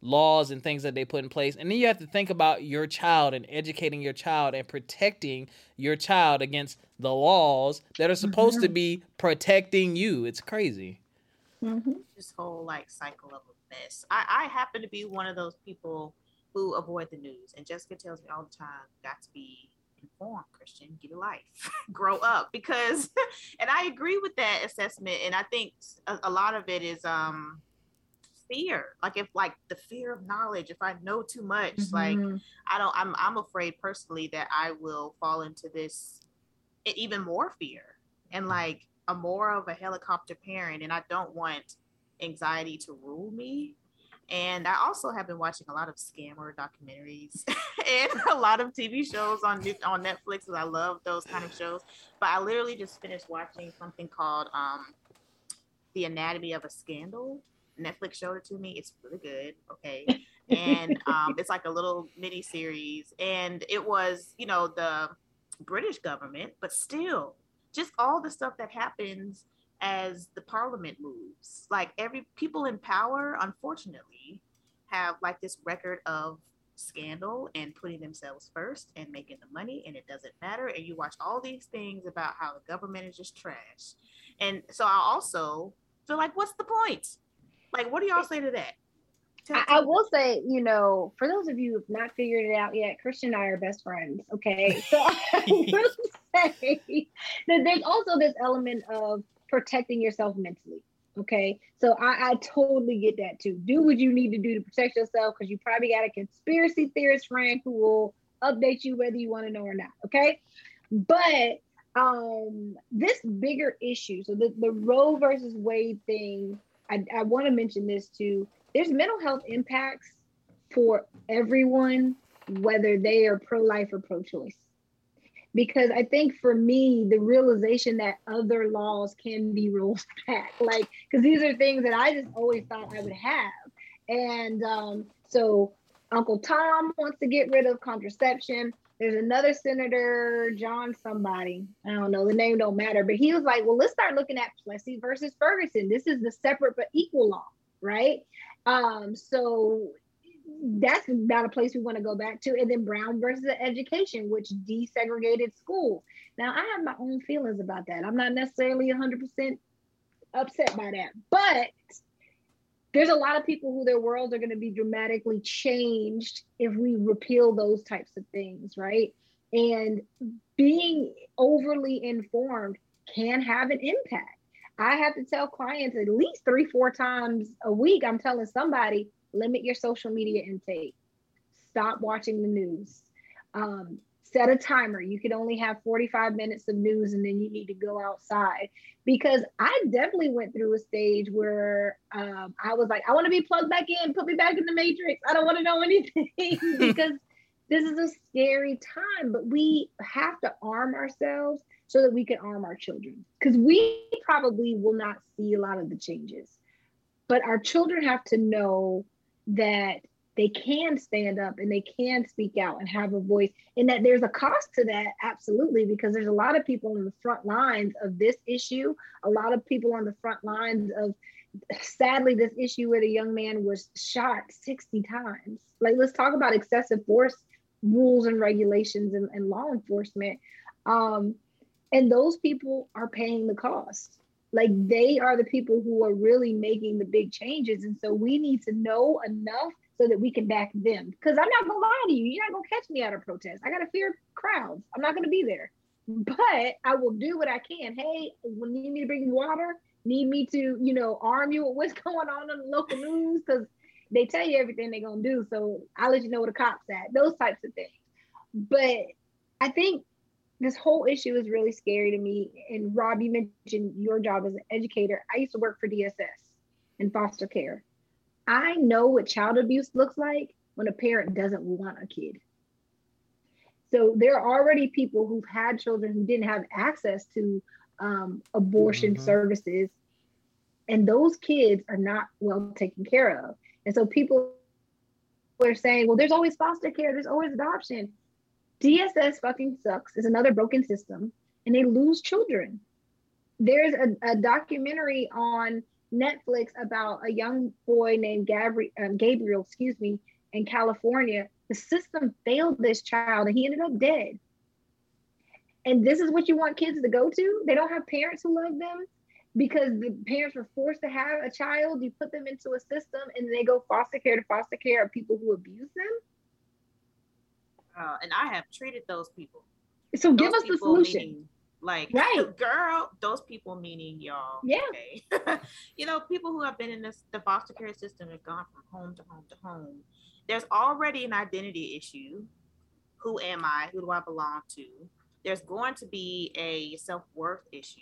laws and things that they put in place. And then you have to think about your child and educating your child and protecting your child against the laws that are supposed mm-hmm. to be protecting you. It's crazy. Mm-hmm. This whole like cycle of a mess. I, I happen to be one of those people who avoid the news, and Jessica tells me all the time, "Got to be informed, Christian. Get a life, grow up." Because, and I agree with that assessment, and I think a, a lot of it is um fear. Like if like the fear of knowledge, if I know too much, mm-hmm. like I don't I'm I'm afraid personally that I will fall into this even more fear and like a more of a helicopter parent and I don't want anxiety to rule me. And I also have been watching a lot of scammer documentaries and a lot of TV shows on on Netflix because I love those kind of shows. But I literally just finished watching something called um, The Anatomy of a Scandal. Netflix showed it to me. It's really good. Okay. And um, it's like a little mini series. And it was, you know, the British government, but still just all the stuff that happens as the parliament moves. Like every people in power, unfortunately, have like this record of scandal and putting themselves first and making the money and it doesn't matter. And you watch all these things about how the government is just trash. And so i also feel like what's the point? Like what do y'all say to that I, I, will say, you know, for those of you who've not figured it out yet, Christian and I are best friends. Okay. So I will say that there's also this element of protecting yourself mentally. Okay. So I, I totally get that too. Do what you need to do to protect yourself because you probably got a conspiracy theorist friend who will update you whether you want to know or not. Okay. But um this bigger issue, so the, the Roe versus Wade thing, I, I want to mention this too. There's mental health impacts for everyone, whether they are pro life or pro choice because I think for me, the realization that other laws can be rolled back, like, because these are things that I just always thought I would have. And um, so Uncle Tom wants to get rid of contraception. There's another senator, John somebody, I don't know, the name don't matter, but he was like, well, let's start looking at Plessy versus Ferguson. This is the separate but equal law, right? Um, so that's not a place we want to go back to. And then Brown versus education, which desegregated schools. Now, I have my own feelings about that. I'm not necessarily 100% upset by that, but there's a lot of people who their worlds are going to be dramatically changed if we repeal those types of things, right? And being overly informed can have an impact. I have to tell clients at least three, four times a week, I'm telling somebody, limit your social media intake stop watching the news um, set a timer. You can only have 45 minutes of news and then you need to go outside. Because i definitely went through a stage where um, i was like i want to be plugged back in put me back in the matrix. I don't want to know anything because this is a scary time but we have to arm ourselves so that we can arm our children. Because we probably will not see a lot of the changes. But our children have to know that they can stand up and they can speak out and have a voice and that there's a cost to that absolutely because there's a lot of people on the front lines of this issue a lot of people on the front lines of sadly this issue where the young man was shot 60 times. Like let's talk about excessive force rules and regulations and, and law enforcement. Um, and those people are paying the cost. Like they are the people who are really making the big changes and so we need to know enough so that we can back them. Because i'm not gonna lie to you you're not gonna catch me at a protest. I gotta fear crowds. I'm not gonna be there. But i will do what i can. Hey when you need me to bring water need me to you know arm you with what's going on on the local news because they tell you everything they're gonna do. So i'll let you know where the cops at those types of things. But i think this whole issue is really scary to me. And Rob, you mentioned your job as an educator. I used to work for DSS in foster care. I know what child abuse looks like when a parent doesn't want a kid. So there are already people who've had children who didn't have access to um, abortion mm-hmm. services, and those kids are not well taken care of. And so people are saying, well, there's always foster care, there's always adoption. DSS fucking sucks. It's another broken system, and they lose children. There's a, a documentary on Netflix about a young boy named Gabriel, um, Gabriel, excuse me, in California. The system failed this child, and he ended up dead. And this is what you want kids to go to? They don't have parents who love them because the parents were forced to have a child. You put them into a system, and they go foster care to foster care of people who abuse them uh, and I have treated those people. So those give us the solution. Like, right. girl, those people meaning y'all. Yeah. Okay. you know, people who have been in this the foster care system have gone from home to home to home. There's already an identity issue. Who am I? Who do I belong to? There's going to be a self worth issue.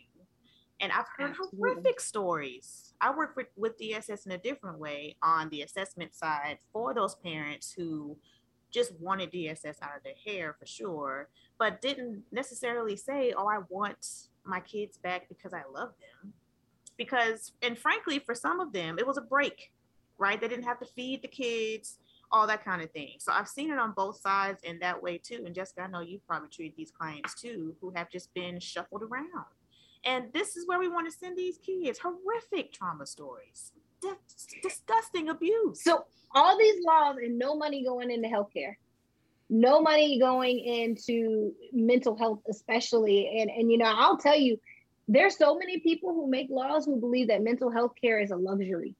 And I've heard Absolutely. horrific stories. I work with, with DSS in a different way on the assessment side for those parents who just wanted DSS out of their hair for sure, but didn't necessarily say, oh, I want my kids back because I love them. Because, and frankly, for some of them, it was a break, right? They didn't have to feed the kids, all that kind of thing. So I've seen it on both sides in that way too. And Jessica, I know you've probably treated these clients too who have just been shuffled around. And this is where we want to send these kids horrific trauma stories, disgusting abuse. So all these laws and no money going into healthcare. No money going into mental health especially. And and you know i'll tell you there's so many people who make laws who believe that mental health care is a luxury.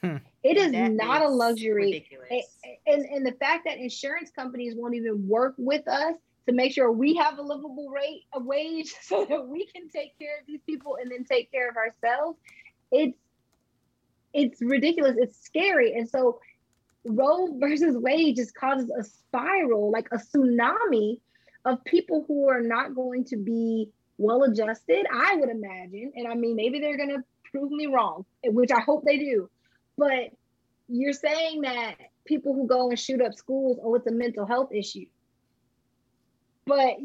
Hmm. it is that not is a luxury and, and, and the fact that insurance companies won't even work with us to make sure we have a livable rate of wage so that we can take care of these people and then take care of ourselves it's it's ridiculous it's scary and so Roe versus Wade just causes a spiral, like a tsunami of people who are not going to be well adjusted, I would imagine. And I mean, maybe they're going to prove me wrong, which I hope they do. But you're saying that people who go and shoot up schools, oh, it's a mental health issue. But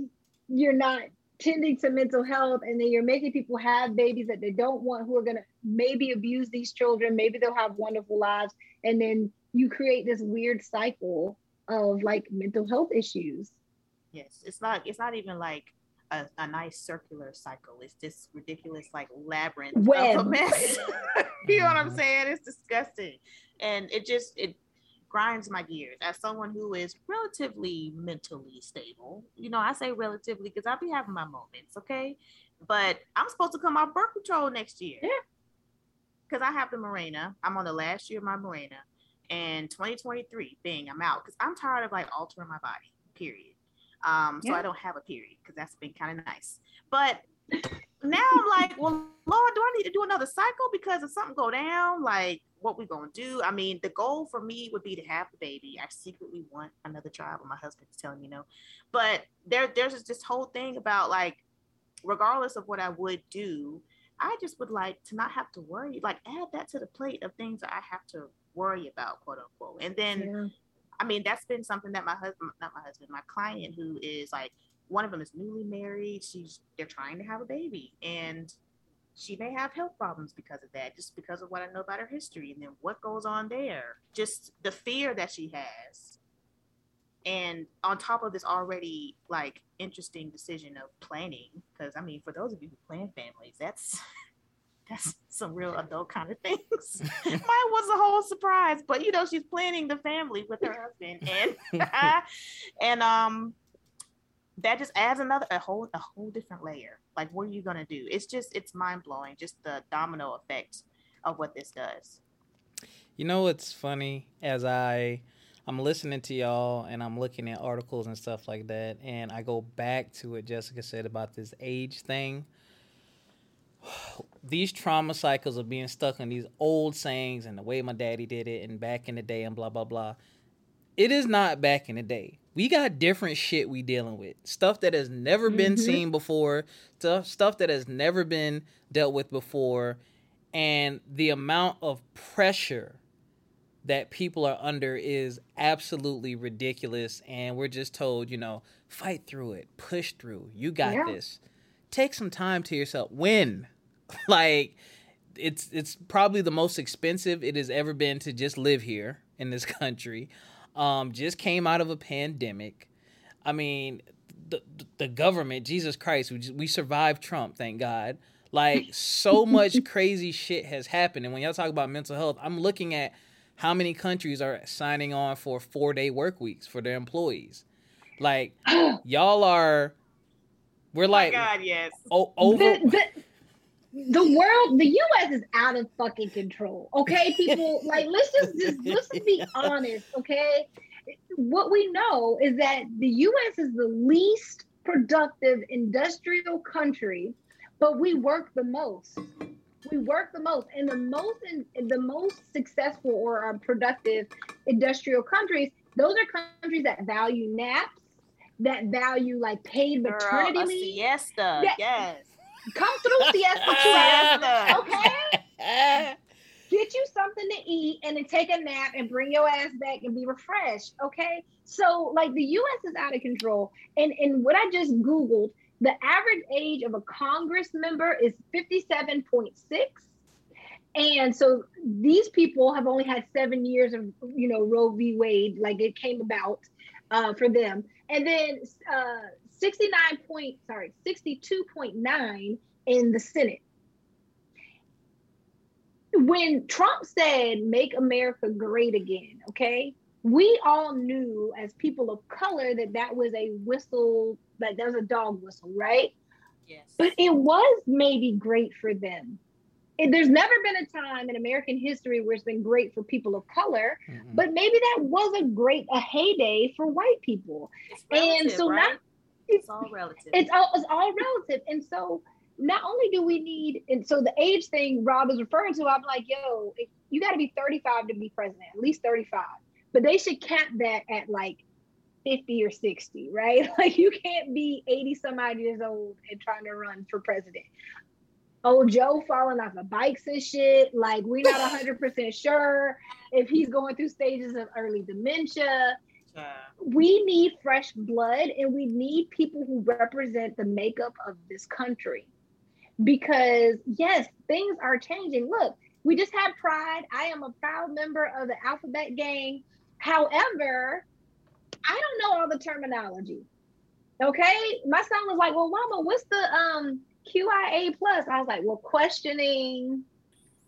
you're not tending to mental health and then you're making people have babies that they don't want who are going to maybe abuse these children maybe they'll have wonderful lives and then you create this weird cycle of like mental health issues. Yes, it's not. It's not even like a, a nice circular cycle. It's just ridiculous, like labyrinth Web. of a mess. you know what I'm mm-hmm. saying? It's disgusting, and it just it grinds my gears. As someone who is relatively mentally stable, you know, I say relatively because I'll be having my moments, okay? But I'm supposed to come off birth control next year. Yeah. Because I have the Mirena. I'm on the last year of my Mirena and 2023 being I'm out because I'm tired of like altering my body, period. Um, so yeah. I don't have a period because that's been kind of nice. But now I'm like, well, Lord, do I need to do another cycle because if something go down, like what we gonna do? I mean, the goal for me would be to have the baby. I secretly want another child, but my husband's telling me no. But there, there's this whole thing about like, regardless of what I would do, I just would like to not have to worry. Like, add that to the plate of things that I have to worry about, quote unquote. And then, yeah. I mean, that's been something that my husband, not my husband, my client, who is like, one of them is newly married. She's they're trying to have a baby, and she may have health problems because of that, just because of what I know about her history, and then what goes on there. Just the fear that she has, and on top of this already like interesting decision of planning, because I mean, for those of you who plan families, that's that's some real adult kind of things. Mine was a whole surprise, but you know, she's planning the family with her husband, and and um, that just adds another a whole a whole different layer. Like, what are you gonna do? It's just it's mind blowing, just the domino effect of what this does. You know what's funny? As I I'm listening to y'all and I'm looking at articles and stuff like that, and I go back to what Jessica said about this age thing these trauma cycles of being stuck in these old sayings and the way my daddy did it and back in the day and blah blah blah. It is not back in the day. We got different shit we dealing with. Stuff that has never been mm-hmm. seen before, stuff stuff that has never been dealt with before, and the amount of pressure that people are under is absolutely ridiculous and we're just told, you know, fight through it, push through. You got yeah. this. Take some time to yourself. Win like it's it's probably the most expensive it has ever been to just live here in this country. Um, just came out of a pandemic. I mean, the the government, Jesus Christ, we just, we survived Trump, thank God. Like so much crazy shit has happened, and when y'all talk about mental health, I'm looking at how many countries are signing on for four day work weeks for their employees. Like y'all are, we're oh like, oh God, yes, o- over. The, the, the world, the U.S. is out of fucking control. Okay, people, like let's just, just let's just be honest. Okay, what we know is that the U.S. is the least productive industrial country, but we work the most. We work the most, and the most in, the most successful or uh, productive industrial countries. Those are countries that value naps, that value like paid maternity Girl, leave. Siesta, That- yes. Come through siesta, Siesta. okay? get you something to eat and then take a nap and bring your ass back and be refreshed okay so like the us is out of control and and what i just googled the average age of a congress member is 57.6 and so these people have only had seven years of you know roe v. Wade like it came about uh, for them. And then uh 69 point sorry 62.9 in the senate. When Trump said make America great again, okay, we all knew as people of color that that was a whistle, like that was a dog whistle, right? Yes. But it was maybe great for them. And there's never been a time in American history where it's been great for people of color, Mm-mm. but maybe that was a great a heyday for white people. It's and so now- right? it's all relative. It's all it's all relative. And so not only do we need, and so the age thing Rob is referring to, I'm like, yo, you got to be 35 to be president, at least 35. But they should cap that at like 50 or 60, right? Like you can't be 80 some odd years old and trying to run for president. Old Joe falling off of bikes and shit. Like we're not 100% sure if he's going through stages of early dementia Yeah. we need fresh blood and we need people who represent the makeup of this country because yes things are changing look we just had pride i am a proud member of the alphabet gang however i don't know all the terminology okay my son was like well mama what's the um qia plus i was like well questioning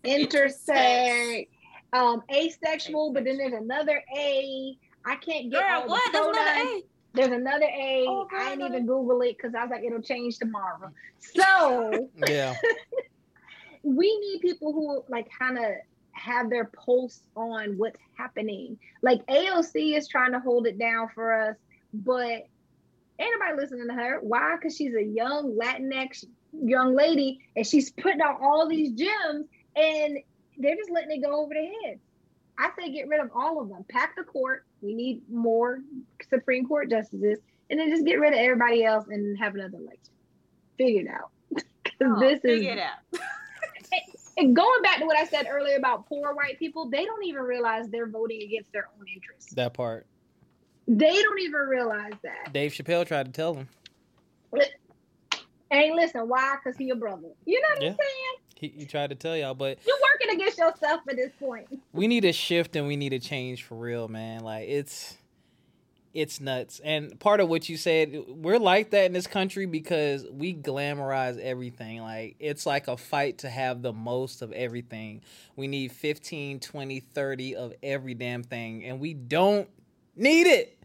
intersect um asexual but then there's another a i can't get all Girl, the what? There's another pronouns. A. There's another A. Oh, I didn't even Google it because I was like, it'll change tomorrow. So Yeah. we need people who like kind of have their pulse on what's happening. Like AOC is trying to hold it down for us, but ain't nobody listening to her. Why? Because she's a young Latinx young lady and she's putting out all these gems and they're just letting it go over their heads. I say get rid of all of them. Pack the court. We need more Supreme Court justices, and then just get rid of everybody else and have another election. Figure it out. Oh, this is figure it out. and going back to what I said earlier about poor white people, they don't even realize they're voting against their own interests. That part. They don't even realize that. Dave Chappelle tried to tell them. And listen, why? Because he your brother. You know what Yeah. I'm saying? He, he tried to tell y'all, but You're working against yourself at this point. we need a shift and we need a change for real, man. Like it's it's nuts. And part of what you said, we're like that in this country because we glamorize everything. Like it's like a fight to have the most of everything. We need 15, 20, 30 of every damn thing and we don't need it.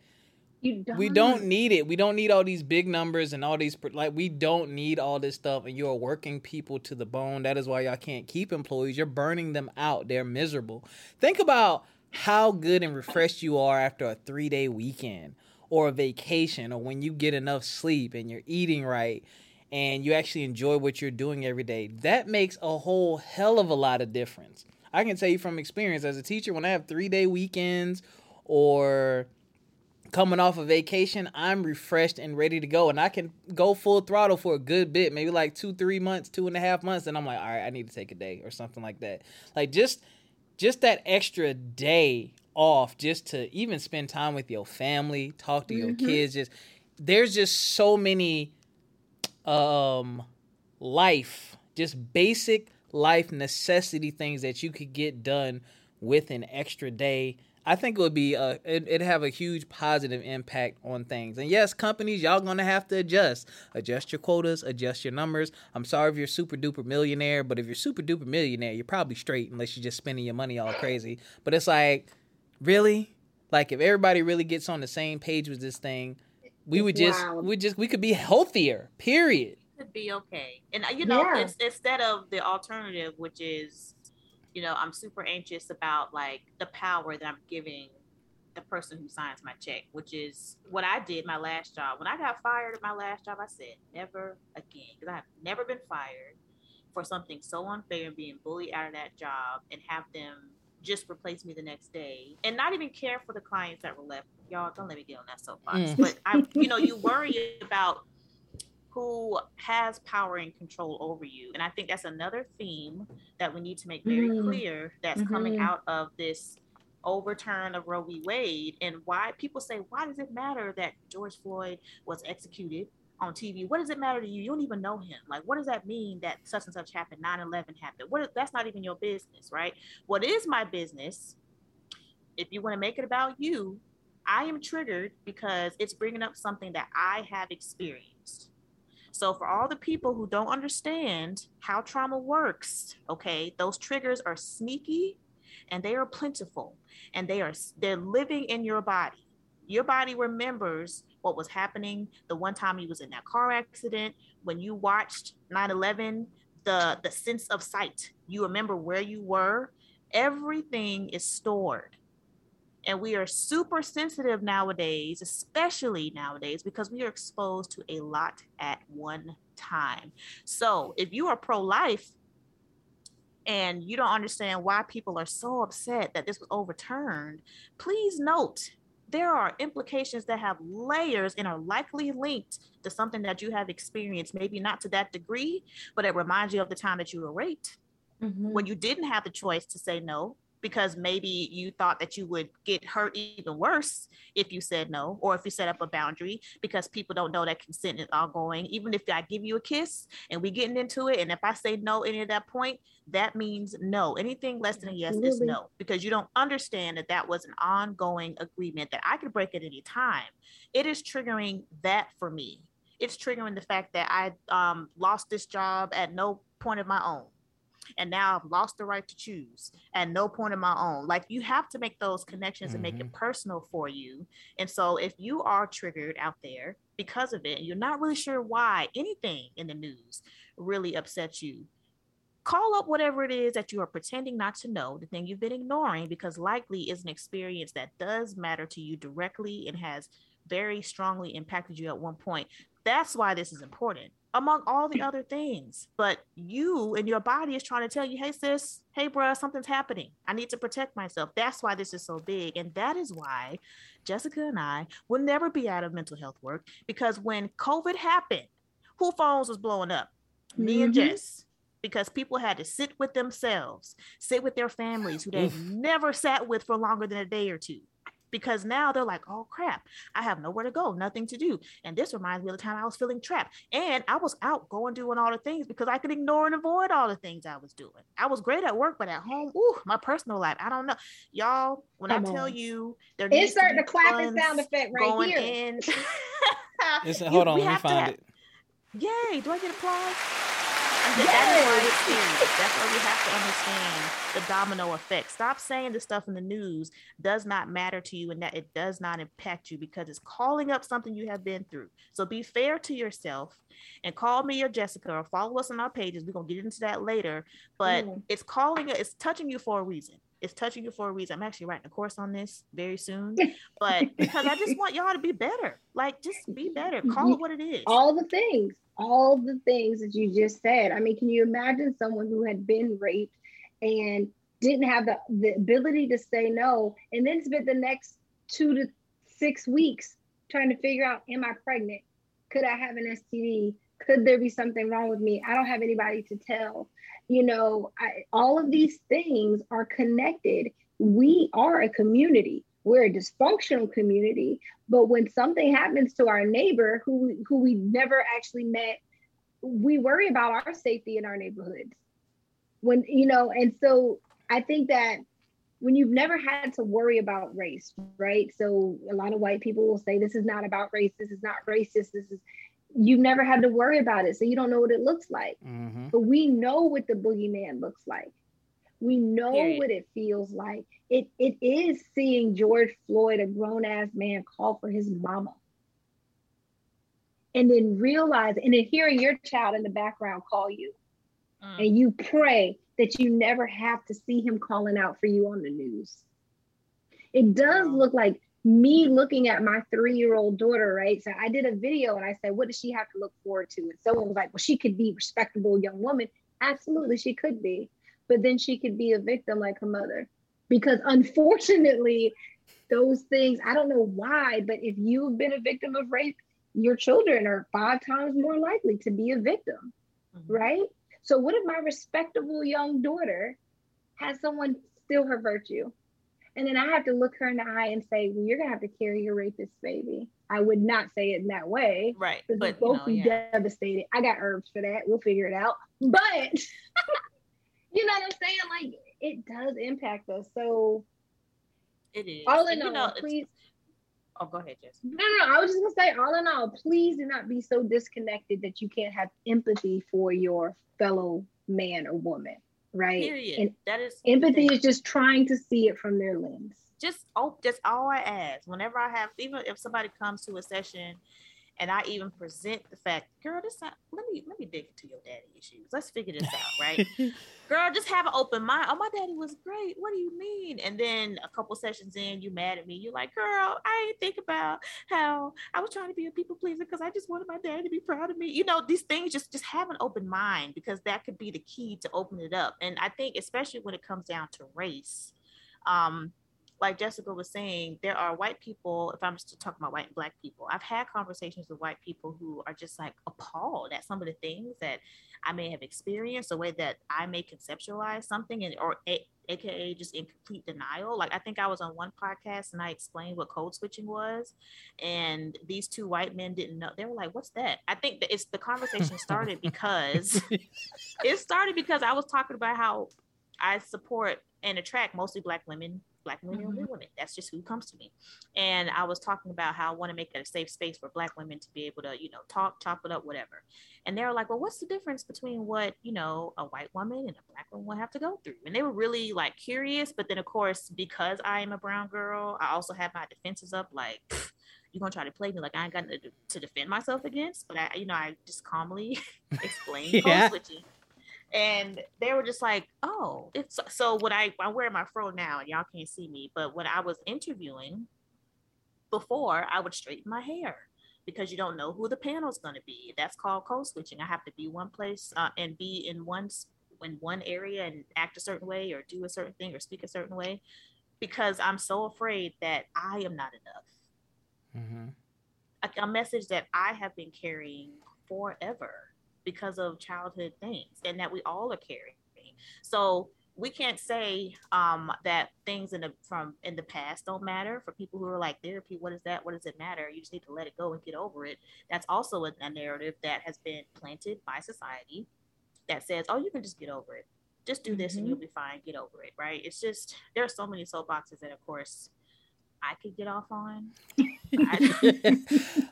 You don't. We don't need it. We don't need all these big numbers and all these like we don't need all this stuff and you're working people to the bone. That is why y'all can't keep employees. You're burning them out. They're miserable. Think about how good and refreshed you are after a 3-day weekend or a vacation or when you get enough sleep and you're eating right and you actually enjoy what you're doing every day. That makes a whole hell of a lot of difference. I can tell you from experience as a teacher when I have 3-day weekends or coming off a vacation, I'm refreshed and ready to go. And I can go full throttle for a good bit, maybe like two, three months, two and a half months. And I'm like, all right, I need to take a day or something like that. Like just just that extra day off just to even spend time with your family, talk to your Mhm. kids. Just there's just so many um life, just basic life necessity things that you could get done with an extra day. I think it would be uh it, it'd have a huge positive impact on things. And yes, companies, y'all gonna have to adjust. Adjust your quotas, adjust your numbers. I'm sorry if you're super duper millionaire, but if you're super duper millionaire, you're probably straight unless you're just spending your money all crazy. But it's like, really? Like if everybody really gets on the same page with this thing, we would just Wow. we just we could be healthier. Period. could be okay. And uh, you know, Yeah. instead of the alternative, which is, you know, I'm super anxious about like the power that I'm giving the person who signs my check, which is what I did my last job. When I got fired at my last job, I said never again because I've never been fired for something so unfair and being bullied out of that job and have them just replace me the next day and not even care for the clients that were left. Y'all don't let me get on that soapbox. Mm. But I, you know, you worry about who has power and control over you. And I think that's another theme that we need to make very mm. clear that's mm-hmm. coming out of this overturn of Roe v. Wade and why people say, why does it matter that George Floyd was executed on TV? What does it matter to you? You don't even know him. Like, what does that mean that such and such happened, 9 11 happened? What, that's not even your business, right? What is my business? If you want to make it about you, I am triggered because it's bringing up something that I have experienced. So, for all the people who don't understand how trauma works, okay, those triggers are sneaky and they are plentiful and they are they're living in your body. Your body remembers what was happening the one time you was in that car accident when you watched 9-11 the the sense of sight. You remember where you were. Everything is stored and we are super sensitive nowadays especially nowadays because we are exposed to a lot at one time so if you are pro-life and you don't understand why people are so upset that this was overturned, please note there are implications that have layers and are likely linked to something that you have experienced, maybe not to that degree, but it reminds you of the time that you were raped mm-hmm. when you didn't have the choice to say no because maybe you thought that you would get hurt even worse if you said no or if you set up a boundary because people don't know that consent is ongoing. Even if i give you a kiss and we getting into it and if i say no any at that point that means no. Anything less than a yes is no because you don't understand that that was an ongoing agreement that i could break at any time. It is triggering that for me. It's triggering the fact that i um, lost this job at no point of my own and now I've lost the right to choose at no point of my own. Like you have to make those connections mm-hmm. and make it mm-hmm. personal for you. And so if you are triggered out there because of it and you're not really sure why anything in the news really upsets you, call up whatever it is that you are pretending not to know, the thing you've been ignoring, because likely is an experience that does matter to you directly and has very strongly impacted you at one point. That's why this is important among all the other things. But you and your body is trying to tell you, hey, sis, hey, bruh, something's happening. I need to protect myself. That's why this is so big. And that is why Jessica and I will never be out of mental health work because when COVID happened, who phones was blowing up? Me mm-hmm. and Jess. Because people had to sit with themselves, sit with their families who they've never sat with for longer than a day or two because now they're like, oh crap, I have nowhere to go, nothing to do. And this reminds me of the time I was feeling trapped. And I was out going doing all the things because I could ignore and avoid all the things I was doing. I was great at work, but at home, ooh, my personal life, I don't know. Y'all, when Come I tell on. you there it's starting to, to clap and sound effect right here. In. hold on, let me find have, it. Yay, do I get applause? That's why we have to understand the domino effect. Stop saying the stuff in the news does not matter to you and that it does not impact you because it's calling up something you have been through. So be fair to yourself and call me or Jessica or follow us on our pages. We're gonna get into that later, but mm. it's calling it's touching you for a reason. It's touching you for a reason. I'm actually writing a course on this very soon, but because I just want y'all to be better. Like, just be better. Call it what it is. All the things all the things that you just said. I mean, can you imagine someone who had been raped and didn't have the, the ability to say no, and then spent the next two to six weeks trying to figure out, am I pregnant? Could I have an STD? Could there be something wrong with me? I don't have anybody to tell. You know, I, all of these things are connected. We are a community we're a dysfunctional community but when something happens to our neighbor who who we never actually met we worry about our safety in our neighborhoods when you know and so i think that when you've never had to worry about race right so a lot of white people will say this is not about race this is not racist this is you've never had to worry about it so you don't know what it looks like mm-hmm. but we know what the boogeyman looks like we know Period. what it feels like. It it is seeing George Floyd, a grown ass man, call for his mama. And then realize, and then hearing your child in the background call you. Mm. And you pray that you never have to see him calling out for you on the news. It does look like me looking at my three-year-old daughter, right? So I did a video and I said, what does she have to look forward to? And someone was like, well, she could be a respectable young woman. Absolutely, she could be. But then she could be a victim like her mother. Because unfortunately, those things, I don't know why, but if you've been a victim of rape, your children are five times more likely to be a victim, mm-hmm. right? So, what if my respectable young daughter has someone steal her virtue? And then I have to look her in the eye and say, Well, you're going to have to carry your rapist baby. I would not say it in that way. Right. But both be yeah. devastated. I got herbs for that. We'll figure it out. But you know what I'm saying? Like, it does impact us. So, it is. All in all, know, please. Oh, go ahead, Jess. No, no, I was just gonna say, all in all, please do not be so disconnected that you can't have empathy for your fellow man or woman, right? Period. And that is empathy is just trying to see it from their lens. Just oh, that's all I ask. Whenever I have, even if somebody comes to a session and I even present the fact, girl, this not, let me let me dig into your daddy issues. Let's figure this out, right? girl, just have an open mind. Oh, my daddy was great. What do you mean? And then a couple sessions in, you mad at me. You're like, girl, I didn't think about how I was trying to be a people pleaser because I just wanted my daddy to be proud of me. You know, these things just just have an open mind because that could be the key to open it up. And I think especially when it comes down to race, um, like Jessica was saying, there are white people, if I'm just talking about white and black people, I've had conversations with white people who are just like appalled at some of the things that I may have experienced, the way that I may conceptualize something and or a, aka just in complete denial. Like I think I was on one podcast and I explained what code switching was, and these two white men didn't know. They were like, "What's that?" I think that it's the conversation started because it started because I was talking about how I support and attract mostly black women black women mm-hmm. women. That's just who comes to me. And I was talking about how I want to make it a safe space for black women to be able to, you know, talk, chop it up, whatever. And they were like, well, what's the difference between what, you know, a white woman and a black woman will have to go through? And they were really like curious. But then, of course, because I am a brown girl, I also have my defenses up like, you're gonna try to play me like I ain't got to defend myself against. But I, you know, I just calmly explained yeah. code switching and they were just like, "Oh, it's so." What I I wear my fro now, and y'all can't see me, but when I was interviewing before, I would straighten my hair because you don't know who the panel's going to be. That's called code switching. I have to be one place uh, and be in one in one area and act a certain way, or do a certain thing, or speak a certain way, because I'm so afraid that I am not enough. Mm-hmm. A, a message that I have been carrying forever because of childhood things and that we all are carrying. So we can't say um, that things in the from in the past don't matter for people who are like therapy. What is that? What does it matter? You just need to let it go and get over it. That's also a, a narrative that has been planted by society that says, "Oh, you can just get over it. Just do this mm-hmm. and you'll be fine. Get over it." Right? It's just there are so many soapboxes, and of course, I could get off on. I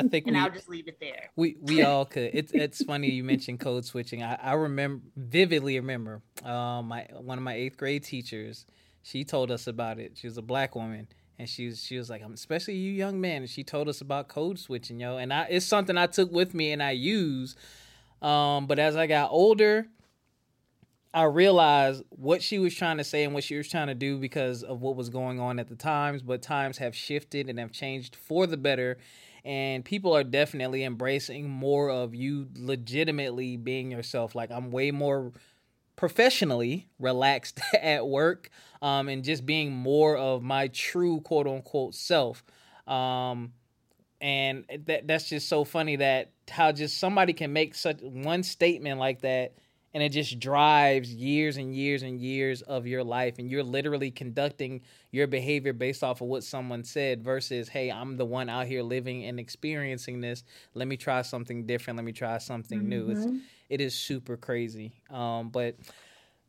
think, and we, I'll just leave it there. We we all could. It's it's funny you mentioned code switching. I, I remember vividly remember um, my one of my eighth grade teachers. She told us about it. She was a black woman, and she was she was like, especially you young men. And she told us about code switching, yo. And I it's something I took with me and I use. Um, but as I got older, I realized what she was trying to say and what she was trying to do because of what was going on at the times. But times have shifted and have changed for the better and people are definitely embracing more of you legitimately being yourself. Like i'm way more professionally relaxed at work um, and just being more of my true quote unquote self. Um, and that that's just so funny that how just somebody can make such one statement like that and it just drives years and years and years of your life and you're literally conducting your behavior based off of what someone said versus hey i'm the one out here living and experiencing this. Let me try something different. Let me try something mm-hmm. new. It's mm-hmm. it is super crazy. Um but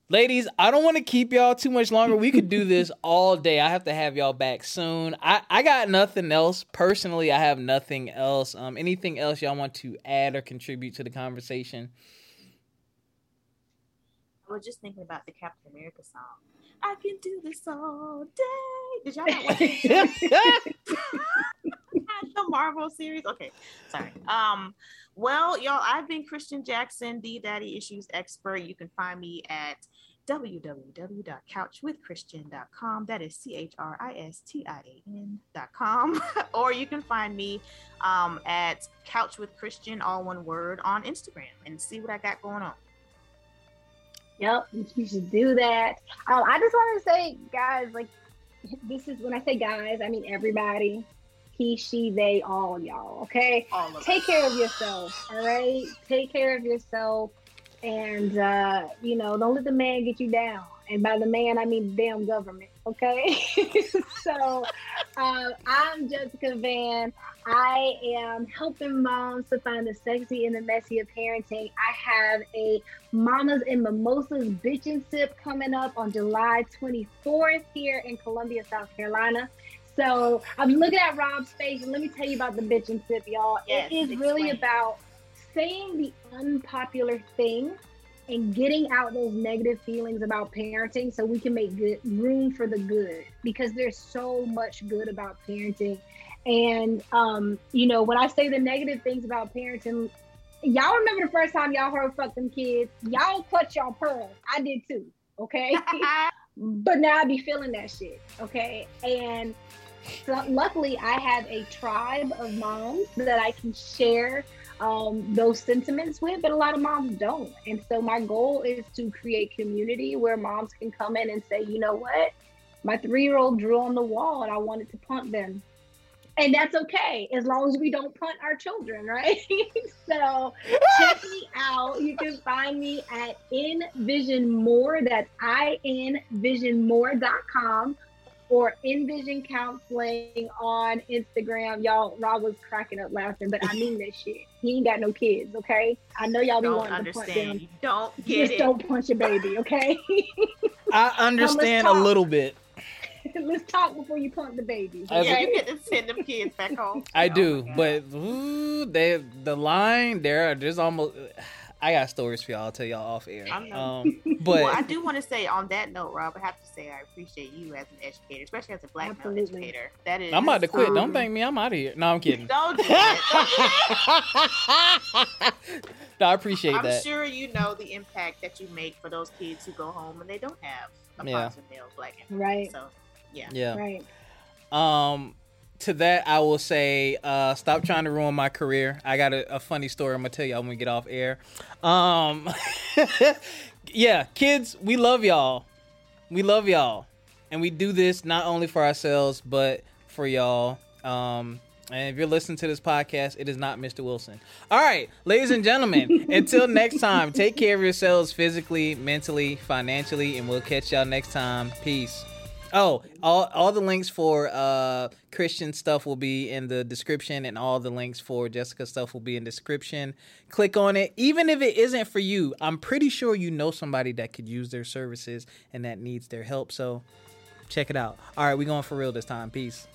ladies i don't want to keep y'all too much longer. We could do this all day. I have to have y'all back soon. I i got nothing else. Personally i have nothing else. Um anything else y'all want to add or contribute to the conversation was just thinking about the Captain America song. I can do this all day. Did y'all not watch it? the Marvel series? Okay, sorry. Um, well, y'all, I've been Christian Jackson, the daddy issues expert. You can find me at www.couchwithchristian.com. That is C H R I S T I A N.com. or you can find me um, at Couch with Christian, all one word, on Instagram and see what I got going on. Yep, you should do that. Um, I just want to say, guys, like, this is when I say guys, I mean everybody. He, she, they, all y'all. Okay, All take care of yourself. All right, take care of yourself, and uh, you know, don't let the man get you down. And by the man, I mean the damn government. Okay, so uh, I'm Jessica Van. I am helping moms to find the sexy and the messy of parenting. I have a Mamas and Mimosas Bitch and Sip coming up on July 24th here in Columbia, South Carolina. So I'm looking at Rob's face, and let me tell you about the Bitch and Sip, y'all. Yes, it is really about saying the unpopular thing and getting out those negative feelings about parenting so we can make good room for the good because there's so much good about parenting and um you know when i say the negative things about parenting y'all remember the first time y'all heard fuck them kids y'all clutch y'all pearls i did too okay but now I be feeling that shit. Okay. And so luckily I have a tribe of moms that I can share um, those sentiments with, but a lot of moms don't. And so my goal is to create community where moms can come in and say, you know what? My three year old drew on the wall and I wanted to punt them. And that's okay as long as we don't punt our children, right? so check me out. You can find me at Envision More. That's envisionmore.com or Envision Counseling on Instagram. Y'all, Rob was cracking up laughing, but I mean that shit. He ain't got no kids, okay? I know y'all be don't wanting to punch understand. them. You don't get just it. don't punch a baby, okay? I understand a little bit. Let's talk before you punt the baby. As yeah, you get to send them kids back home. I Oh do, my but ooh, they the line there. There's almost. I got stories for y'all. I'll tell y'all off air. I know. Um, but well, I do want to say on that note, Rob, I have to say I appreciate you as an educator, especially as a black male educator. That is. I'm about to quit. Um, Don't thank me. I'm out of here. No, I'm kidding. Don't do that. no, I appreciate I'm that. sure you know the impact that you make for those kids who go home and they don't have a Yeah. positive male black influence. Right. So, yeah. Yeah. Right. Um, to that, I will say, uh, stop trying to ruin my career. I got a, a funny story. I'm gonna tell y'all when we get off air. Um, yeah, kids, we love y'all. We love y'all, and we do this not only for ourselves but for y'all. Um, and if you're listening to this podcast, it is not Mr. Wilson. All right, ladies and gentlemen, until next time, take care of yourselves physically, mentally, financially, and we'll catch y'all next time. Peace. Oh, all, all the links for uh, Christian stuff will be in the description, and all the links for Jessica stuff will be in description. Click on it. Even if it isn't for you, I'm pretty sure you know somebody that could use their services and that needs their help. So check it out. All right, we going for real this time. Peace.